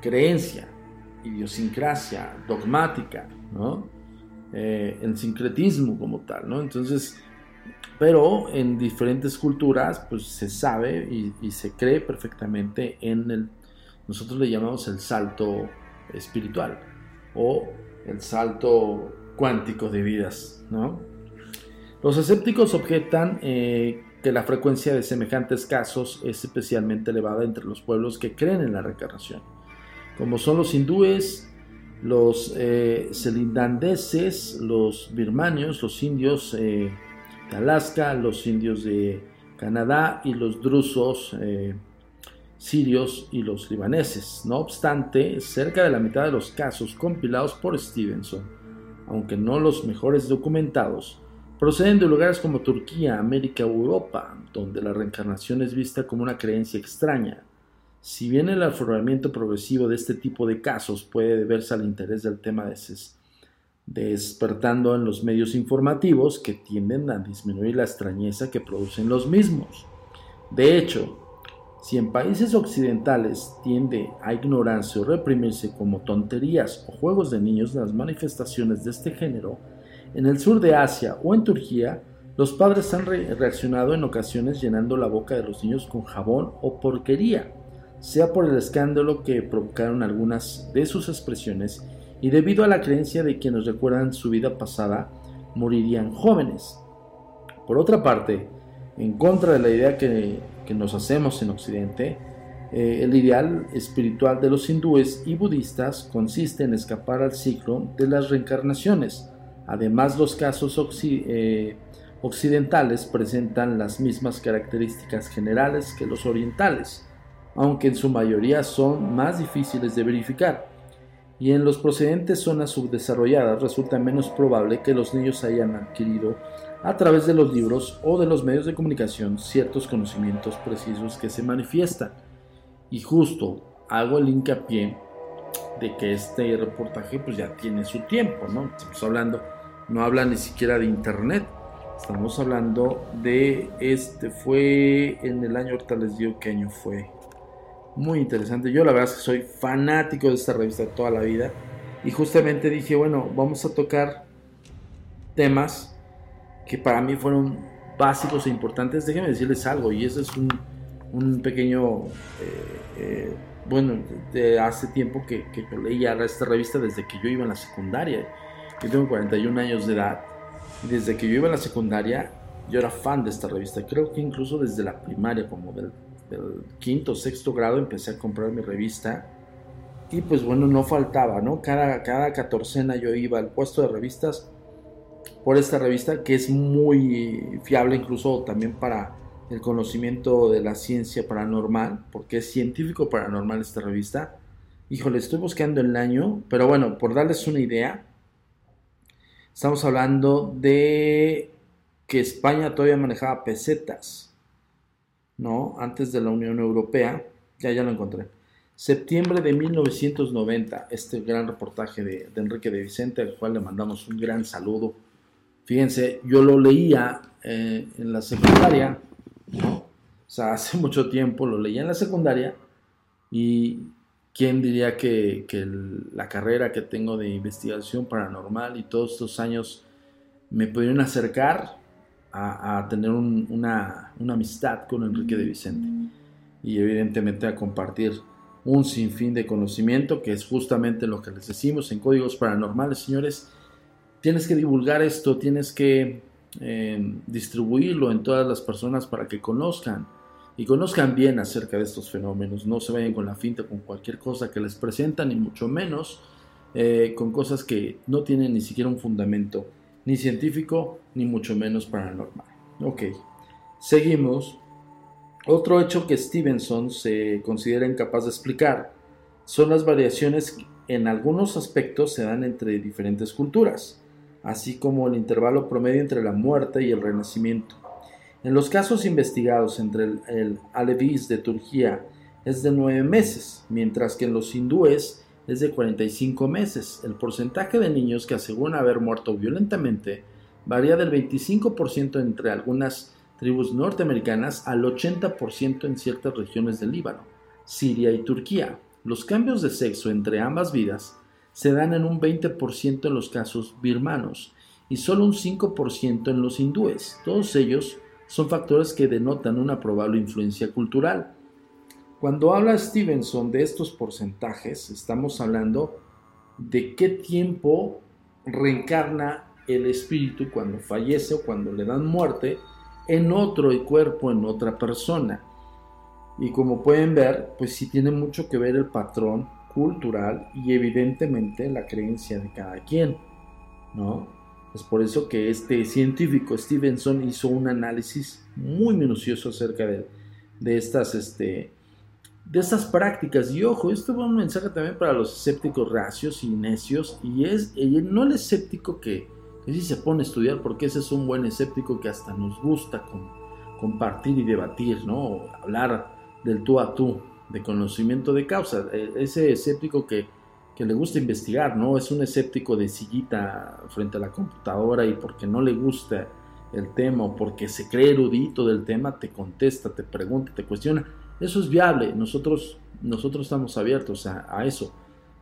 creencia, idiosincrasia, dogmática, ¿no? Eh, el sincretismo como tal, ¿no? Entonces, pero en diferentes culturas, pues se sabe y, y, se cree perfectamente en el, nosotros le llamamos el salto espiritual o el salto cuántico de vidas, ¿no? Los escépticos objetan eh, que la frecuencia de semejantes casos es especialmente elevada entre los pueblos que creen en la reencarnación, como son los hindúes, los eh, celindandeses, los birmanios, los indios eh, de Alaska, los indios de Canadá y los drusos eh, sirios y los libaneses. No obstante, cerca de la mitad de los casos compilados por Stevenson, aunque no los mejores documentados, proceden de lugares como Turquía, América Europa, donde la reencarnación es vista como una creencia extraña. Si bien el afloramiento progresivo de este tipo de casos puede deberse al interés del tema despertando en los medios informativos que tienden a disminuir la extrañeza que producen los mismos. De hecho, si en países occidentales tiende a ignorarse o reprimirse como tonterías o juegos de niños las manifestaciones de este género, en el sur de Asia o en Turquía, los padres han reaccionado en ocasiones llenando la boca de los niños con jabón o porquería, sea por el escándalo que provocaron algunas de sus expresiones y debido a la creencia de quienes recuerdan su vida pasada morirían jóvenes. Por otra parte, en contra de la idea que, nos hacemos en Occidente, eh, el ideal espiritual de los hindúes y budistas consiste en escapar al ciclo de las reencarnaciones, Además, los casos eh, occidentales presentan las mismas características generales que los orientales, aunque en su mayoría son más difíciles de verificar. Y en los procedentes zonas subdesarrolladas resulta menos probable que los niños hayan adquirido a través de los libros o de los medios de comunicación ciertos conocimientos precisos que se manifiestan. Y justo hago el hincapié de que este reportaje pues ya tiene su tiempo, ¿no? Estamos hablando no habla ni siquiera de internet. Estamos hablando de este, fue en el año, ahorita les digo qué año fue. Muy interesante. Yo la verdad es que soy fanático de esta revista toda la vida. Y justamente dije, bueno, vamos a tocar temas que para mí fueron básicos e importantes. Déjenme decirles algo, y eso es un, pequeño, eh, eh, bueno, de hace tiempo que, que leía esta revista desde que yo iba en la secundaria yo tengo 41 años de edad y desde que yo iba a la secundaria yo era fan de esta revista. Creo que incluso desde la primaria, como del, quinto o sexto grado, empecé a comprar mi revista. Y pues bueno, no faltaba, ¿no? Cada, cada catorcena yo iba al puesto de revistas por esta revista que es muy fiable incluso también para el conocimiento de la ciencia paranormal, porque es científico paranormal esta revista. Híjole, estoy buscando el año, pero bueno, por darles una idea, Estamos hablando de que España todavía manejaba pesetas, ¿no? Antes de la Unión Europea. Ya, ya lo encontré. Septiembre de 1990, este gran reportaje de, Enrique de Vicente, al cual le mandamos un gran saludo. Fíjense, yo lo leía eh, en la secundaria, o sea, hace mucho tiempo lo leía en la secundaria y ¿Quién diría que, la carrera que tengo de investigación paranormal y todos estos años me pudieron acercar a, tener una, amistad con Enrique de Vicente? Y evidentemente a compartir un sinfín de conocimiento, que es justamente lo que les decimos en Códigos Paranormales, señores. Tienes que divulgar esto, tienes que eh, distribuirlo en todas las personas para que conozcan y conozcan bien acerca de estos fenómenos. No se vayan con la finta con cualquier cosa que les presentan, ni mucho menos eh, con cosas que no tienen ni siquiera un fundamento, ni científico, ni mucho menos paranormal. Ok, seguimos. Otro hecho que Stevenson se considera incapaz de explicar son las variaciones que en algunos aspectos se dan entre diferentes culturas, así como el intervalo promedio entre la muerte y el renacimiento. En los casos investigados entre el, el Alevis de Turquía es de 9 meses, mientras que en los hindúes es de 45 meses. El porcentaje de niños que aseguran haber muerto violentamente varía del 25% entre algunas tribus norteamericanas al 80% en ciertas regiones del Líbano, Siria y Turquía. Los cambios de sexo entre ambas vidas se dan en un 20% en los casos birmanos y solo un 5% en los hindúes. Todos ellos son factores que denotan una probable influencia cultural. Cuando habla Stevenson de estos porcentajes, estamos hablando de qué tiempo reencarna el espíritu cuando fallece o cuando le dan muerte en otro cuerpo, en otra persona. Y como pueden ver, pues sí tiene mucho que ver el patrón cultural y evidentemente la creencia de cada quien, ¿no? Es por eso que este científico Stevenson hizo un análisis muy minucioso acerca de, de estas, este, de estas prácticas. Y ojo, esto va un mensaje también para los escépticos racios y necios. Y es no el escéptico que, que sí se pone a estudiar, porque ese es un buen escéptico que hasta nos gusta compartir y debatir, ¿no? Hablar del tú a tú, de conocimiento de causa. E, ese escéptico que que le gusta investigar, ¿no? Es un escéptico de sillita frente a la computadora y porque no le gusta el tema o porque se cree erudito del tema, te contesta, te pregunta, te cuestiona. Eso es viable, nosotros, nosotros estamos abiertos a, eso.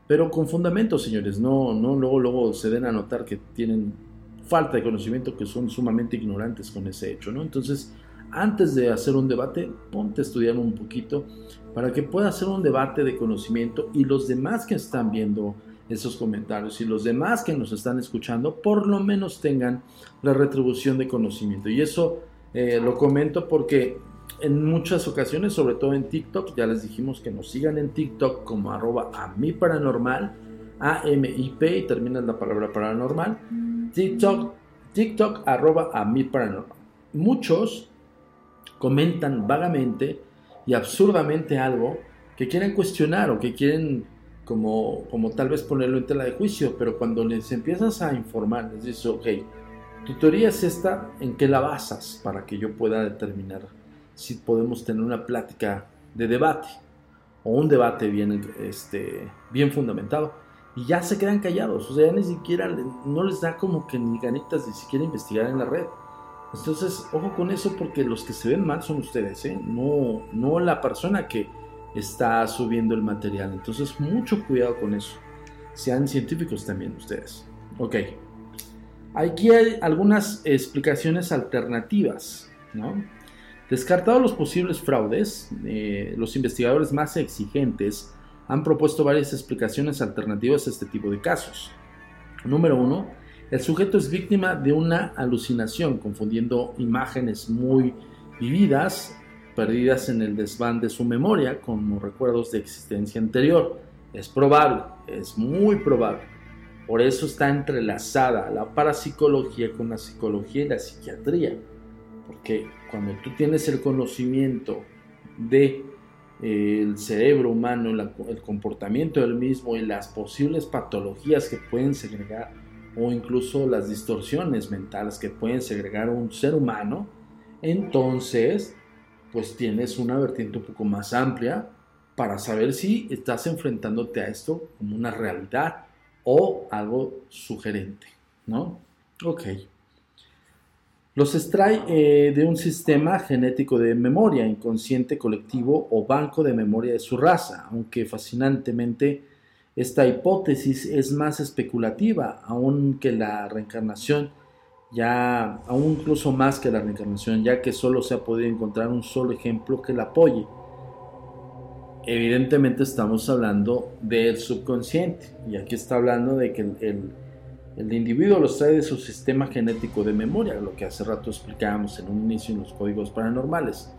Pero con fundamentos, señores, no, no luego, luego se den a notar que tienen falta de conocimiento, que son sumamente ignorantes con ese hecho, ¿no? Entonces, antes de hacer un debate, ponte a estudiar un poquito para que pueda hacer un debate de conocimiento y los demás que están viendo esos comentarios y los demás que nos están escuchando por lo menos tengan la retribución de conocimiento. Y eso eh, lo comento porque en muchas ocasiones, sobre todo en TikTok, ya les dijimos que nos sigan en TikTok como arroba a mi paranormal, a m i p y termina la palabra paranormal, TikTok, TikTok arroba a mi paranormal. Muchos comentan vagamente y absurdamente algo que quieren cuestionar o que quieren como, como tal vez ponerlo en tela de juicio, pero cuando les empiezas a informar, les dices, ok, tu teoría es esta, ¿en qué la basas para que yo pueda determinar si podemos tener una plática de debate o un debate bien, este, bien fundamentado? Y ya se quedan callados, o sea, ya ni siquiera, no les da como que ni ganitas de siquiera investigar en la red. Entonces, ojo con eso porque los que se ven mal son ustedes, ¿eh? no, no la persona que está subiendo el material. Entonces, mucho cuidado con eso. Sean científicos también ustedes. Ok. Aquí hay algunas explicaciones alternativas. ¿no? Descartados los posibles fraudes, eh, los investigadores más exigentes han propuesto varias explicaciones alternativas a este tipo de casos. Número uno, el sujeto es víctima de una alucinación, confundiendo imágenes muy vividas, perdidas en el desván de su memoria, como recuerdos de existencia anterior. Es probable, es muy probable. Por eso está entrelazada la parapsicología con la psicología y la psiquiatría. Porque cuando tú tienes el conocimiento de eh, el cerebro humano, el comportamiento del mismo y las posibles patologías que pueden segregar o incluso las distorsiones mentales que pueden segregar un ser humano, entonces pues tienes una vertiente un poco más amplia para saber si estás enfrentándote a esto como una realidad o algo sugerente, ¿no? Ok. Los extrae eh, de un sistema genético de memoria, inconsciente colectivo o banco de memoria de su raza, aunque fascinantemente esta hipótesis es más especulativa aún que la reencarnación, ya aún incluso más que la reencarnación, ya que solo se ha podido encontrar un solo ejemplo que la apoye. Evidentemente estamos hablando del subconsciente y aquí está hablando de que el, el, individuo los trae de su sistema genético de memoria, lo que hace rato explicábamos en un inicio en los códigos paranormales.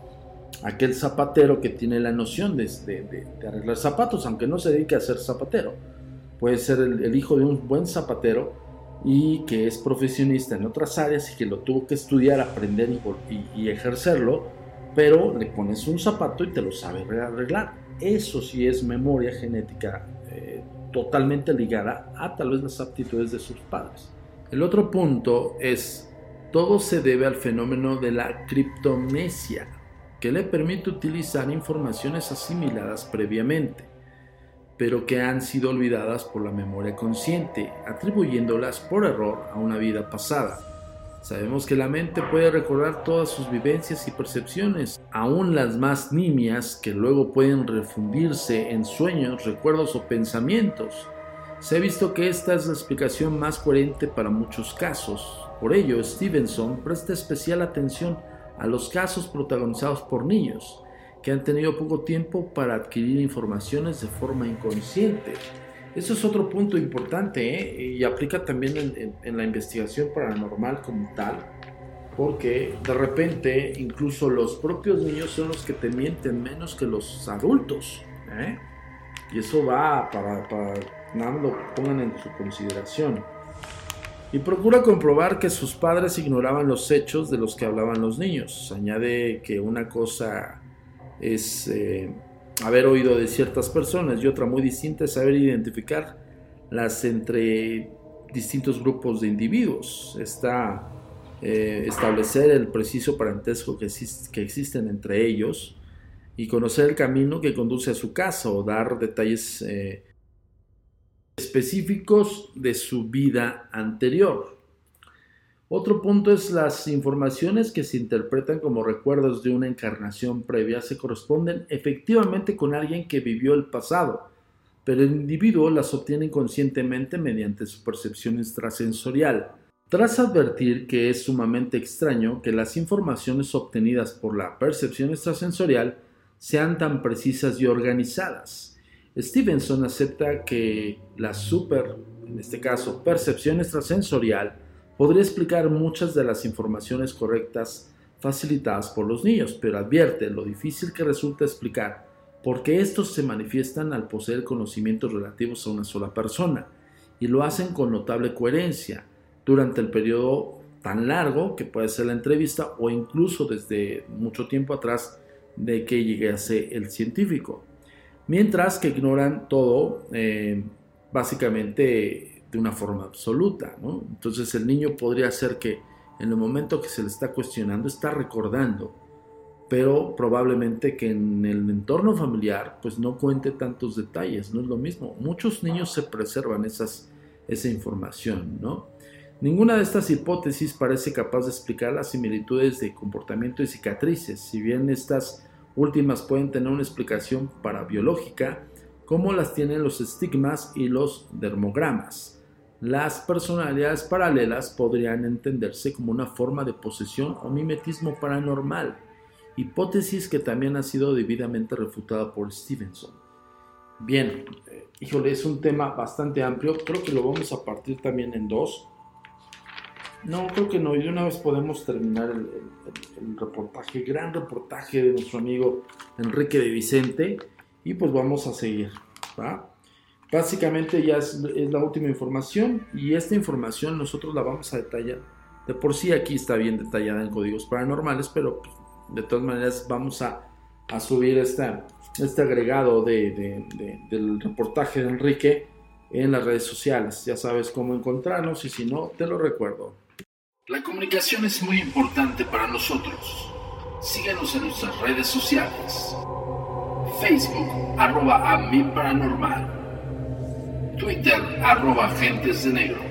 Aquel zapatero que tiene la noción de, arreglar zapatos, aunque no se dedique a ser zapatero. Puede ser el, hijo de un buen zapatero y que es profesionista en otras áreas y que lo tuvo que estudiar, aprender y, ejercerlo, pero le pones un zapato y te lo sabe arreglar. Eso sí es memoria genética eh, totalmente ligada a tal vez las aptitudes de sus padres. El otro punto es, todo se debe al fenómeno de la criptomnesia que le permite utilizar informaciones asimiladas previamente, pero que han sido olvidadas por la memoria consciente, atribuyéndolas por error a una vida pasada. Sabemos que la mente puede recordar todas sus vivencias y percepciones, aún las más nimias que luego pueden refundirse en sueños, recuerdos o pensamientos. Se ha visto que esta es la explicación más coherente para muchos casos. Por ello, Stevenson presta especial atención a los casos protagonizados por niños que han tenido poco tiempo para adquirir informaciones de forma inconsciente. Eso es otro punto importante ¿eh? y aplica también en, la investigación paranormal como tal, porque de repente incluso los propios niños son los que te mienten menos que los adultos. ¿eh? Y eso va para, para nada lo pongan en su consideración y procura comprobar que sus padres ignoraban los hechos de los que hablaban los niños. Añade que una cosa es eh, haber oído de ciertas personas y otra muy distinta es saber identificar las entre distintos grupos de individuos. Está eh, establecer el preciso parentesco que, que existen entre ellos y conocer el camino que conduce a su casa o dar detalles eh, específicos de su vida anterior. Otro punto es las informaciones que se interpretan como recuerdos de una encarnación previa se corresponden efectivamente con alguien que vivió el pasado, pero el individuo las obtiene conscientemente mediante su percepción extrasensorial. Tras advertir que es sumamente extraño que las informaciones obtenidas por la percepción extrasensorial sean tan precisas y organizadas, Stevenson acepta que la super, en este caso, percepción extrasensorial podría explicar muchas de las informaciones correctas facilitadas por los niños, pero advierte lo difícil que resulta explicar por qué estos se manifiestan al poseer conocimientos relativos a una sola persona, y lo hacen con notable coherencia durante el periodo tan largo que puede ser la entrevista o incluso desde mucho tiempo atrás de que llegase el científico mientras que ignoran todo eh, básicamente de una forma absoluta. Entonces el niño podría ser que en el momento que se le está cuestionando está recordando, pero probablemente que en el entorno familiar pues no cuente tantos detalles, no es lo mismo. Muchos niños se preservan esas, esa información, ¿no? Ninguna de estas hipótesis parece capaz de explicar las similitudes de comportamiento y cicatrices, si bien estas últimas pueden tener una explicación parabiológica, como las tienen los estigmas y los dermogramas. Las personalidades paralelas podrían entenderse como una forma de posesión o mimetismo paranormal, hipótesis que también ha sido debidamente refutada por Stevenson. Bien, eh, híjole, es un tema bastante amplio, creo que lo vamos a partir también en dos. No, creo que no. Y de una vez podemos terminar el, reportaje, gran reportaje de nuestro amigo Enrique de Vicente. Y pues vamos a seguir. Básicamente ya es, la última información. Y esta información nosotros la vamos a detallar. De por sí aquí está bien detallada en códigos paranormales, pero pues, de todas maneras vamos a, subir esta, este agregado de, del reportaje de Enrique en las redes sociales. Ya sabes cómo encontrarnos y si no, te lo recuerdo. La comunicación es muy importante para nosotros. Síguenos en nuestras redes sociales. Facebook, arroba a paranormal. Twitter, arroba agentes de negro.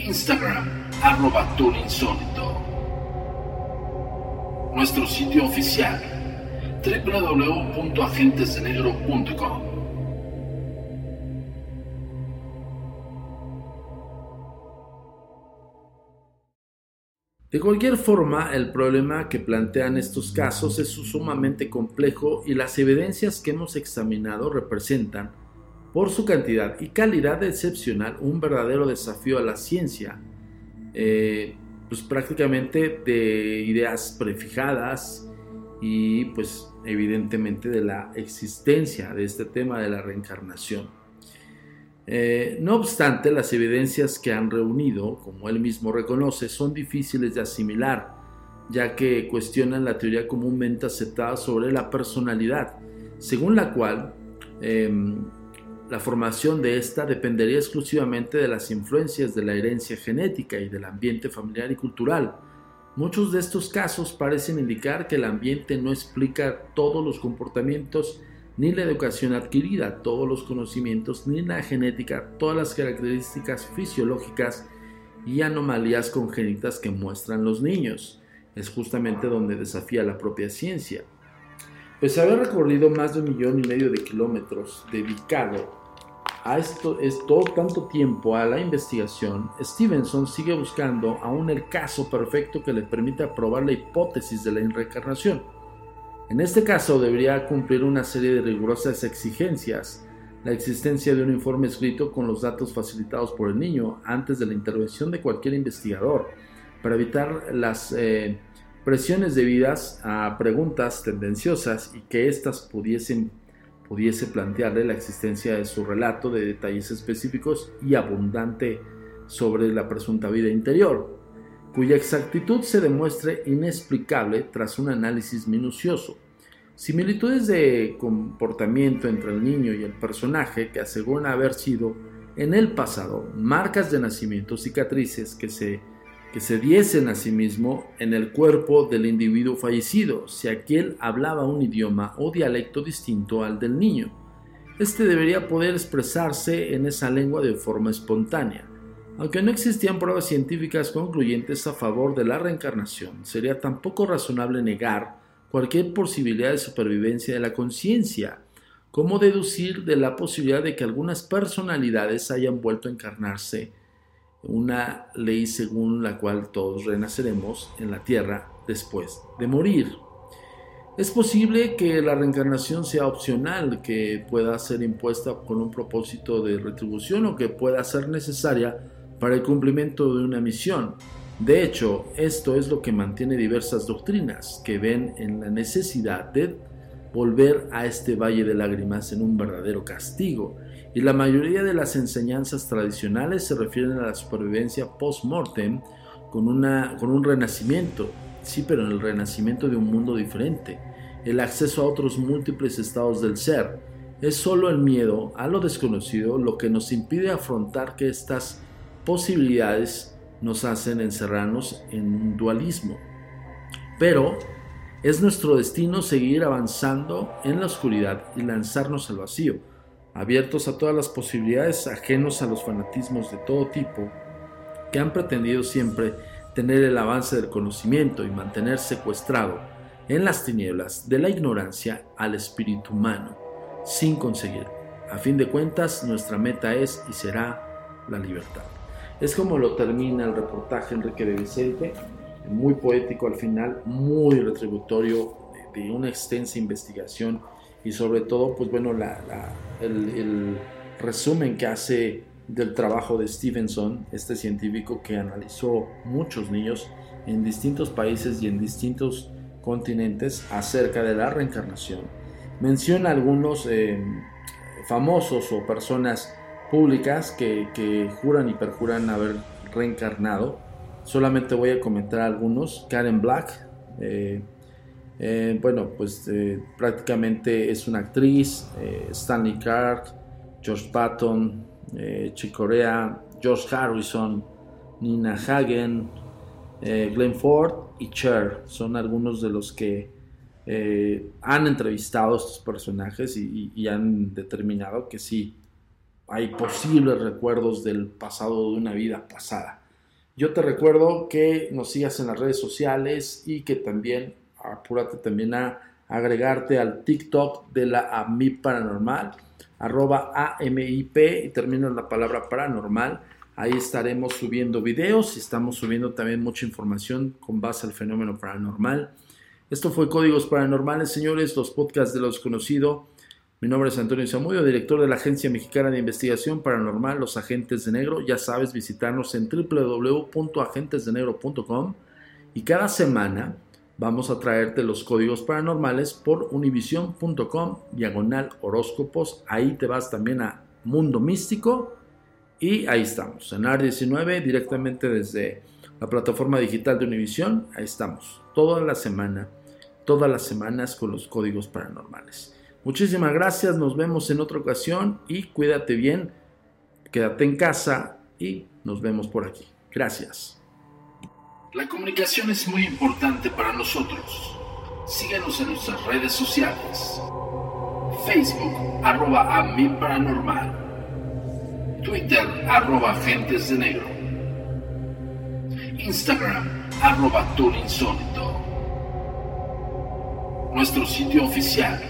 Instagram, arroba insólito. Nuestro sitio oficial, www.agentesdenegro.com. De cualquier forma, el problema que plantean estos casos es sumamente complejo y las evidencias que hemos examinado representan, por su cantidad y calidad excepcional, un verdadero desafío a la ciencia, eh, pues prácticamente de ideas prefijadas y pues evidentemente de la existencia de este tema de la reencarnación. Eh, no obstante, las evidencias que han reunido, como él mismo reconoce, son difíciles de asimilar, ya que cuestionan la teoría comúnmente aceptada sobre la personalidad, según la cual em, la formación de esta dependería exclusivamente de las influencias de la herencia genética y del ambiente familiar y cultural. Muchos de estos casos parecen indicar que el ambiente no explica todos los comportamientos, ni la educación adquirida, todos los conocimientos, ni la genética, todas las características fisiológicas y anomalías congénitas que muestran los niños. Es justamente donde desafía la propia ciencia. Pues haber recorrido más de un millón y medio de kilómetros dedicado a esto es todo tanto tiempo a la investigación, Stevenson sigue buscando aún el caso perfecto que le permita probar la hipótesis de la reencarnación. En este caso debería cumplir una serie de rigurosas exigencias, la existencia de un informe escrito con los datos facilitados por el niño antes de la intervención de cualquier investigador, para evitar las eh, presiones debidas a preguntas tendenciosas y que éstas pudiesen pudiese plantearle la existencia de su relato de detalles específicos y abundante sobre la presunta vida interior, cuya exactitud se demuestre inexplicable tras un análisis minucioso. Similitudes de comportamiento entre el niño y el personaje que aseguran haber sido en el pasado marcas de nacimiento, cicatrices que se que se diesen a sí mismo en el cuerpo del individuo fallecido, si aquel hablaba un idioma o dialecto distinto al del niño. Este debería poder expresarse en esa lengua de forma espontánea. Aunque no existían pruebas científicas concluyentes a favor de la reencarnación, sería tampoco razonable negar cualquier posibilidad de supervivencia de la conciencia, como deducir de la posibilidad de que algunas personalidades hayan vuelto a encarnarse una ley según la cual todos renaceremos en la tierra después de morir. Es posible que la reencarnación sea opcional, que pueda ser impuesta con un propósito de retribución o que pueda ser necesaria para el cumplimiento de una misión. De hecho, esto es lo que mantiene diversas doctrinas que ven en la necesidad de volver a este valle de lágrimas en un verdadero castigo y la mayoría de las enseñanzas tradicionales se refieren a la supervivencia post-mortem con, con un renacimiento, sí, pero en el renacimiento de un mundo diferente, el acceso a otros múltiples estados del ser. Es solo el miedo a lo desconocido lo que nos impide afrontar que estas posibilidades nos hacen encerrarnos en un dualismo. Pero es nuestro destino seguir avanzando en la oscuridad y lanzarnos al vacío abiertos a todas las posibilidades, ajenos a los fanatismos de todo tipo, que han pretendido siempre tener el avance del conocimiento y mantener secuestrado en las tinieblas de la ignorancia al espíritu humano, sin conseguir. A fin de cuentas, nuestra meta es y será la libertad. Es como lo termina el reportaje Enrique de Vicente, muy poético al final, muy retributorio de una extensa investigación y sobre todo, pues bueno, el, resumen que hace del trabajo de Stevenson, este científico que analizó muchos niños en distintos países y en distintos continentes acerca de la reencarnación. Menciona algunos eh, famosos o personas públicas que, juran y perjuran haber reencarnado. Solamente voy a comentar algunos. Karen Black, eh, eh, bueno, pues eh, prácticamente es una actriz, Stanley Clark, George Patton, Chick Corea, George Harrison, Nina Hagen, Glenn Ford y Cher. Son algunos de los que han entrevistado a estos personajes y, han determinado que sí, hay posibles recuerdos del pasado de una vida pasada. Yo te recuerdo que nos sigas en las redes sociales y que también apúrate también a agregarte al TikTok de la AMIP Paranormal, arroba AMIP y termino la palabra paranormal. Ahí estaremos subiendo videos y estamos subiendo también mucha información con base al fenómeno paranormal. Esto fue Códigos Paranormales, señores, los podcasts de los conocidos. Mi nombre es Antonio Zamudio, director de la Agencia Mexicana de Investigación Paranormal, Los Agentes de Negro. Ya sabes, visitarnos en www.agentesdenegro.com y cada semana vamos a traerte los códigos paranormales por univision.com diagonal horóscopos. Ahí te vas también a Mundo Místico y ahí estamos, en AR19 directamente desde la plataforma digital de Univision. Ahí estamos, toda la semana, todas las semanas con los códigos paranormales. Muchísimas gracias, nos vemos en otra ocasión y cuídate bien, quédate en casa y nos vemos por aquí. Gracias. La comunicación es muy importante para nosotros. Síguenos en nuestras redes sociales. Facebook, arroba a mi paranormal. Twitter, arroba agentes de negro. Instagram, arroba insólito. Nuestro sitio oficial,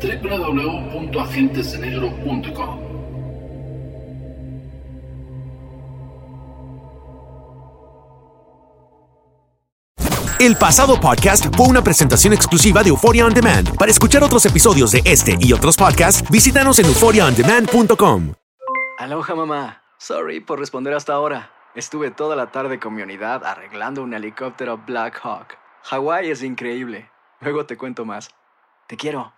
www.agentesdenegro.com. El pasado podcast fue una presentación exclusiva de Euphoria On Demand. Para escuchar otros episodios de este y otros podcasts, visítanos en euphoriaondemand.com. Aloha mamá. Sorry por responder hasta ahora. Estuve toda la tarde con mi unidad arreglando un helicóptero Black Hawk. Hawái es increíble. Luego te cuento más. Te quiero.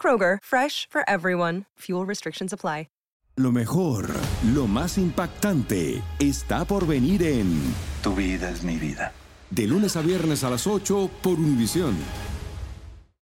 Kroger, fresh for everyone. Fuel restrictions apply. Lo mejor, lo más impactante, está por venir en Tu vida es mi vida. De lunes a viernes a las 8 por Univisión.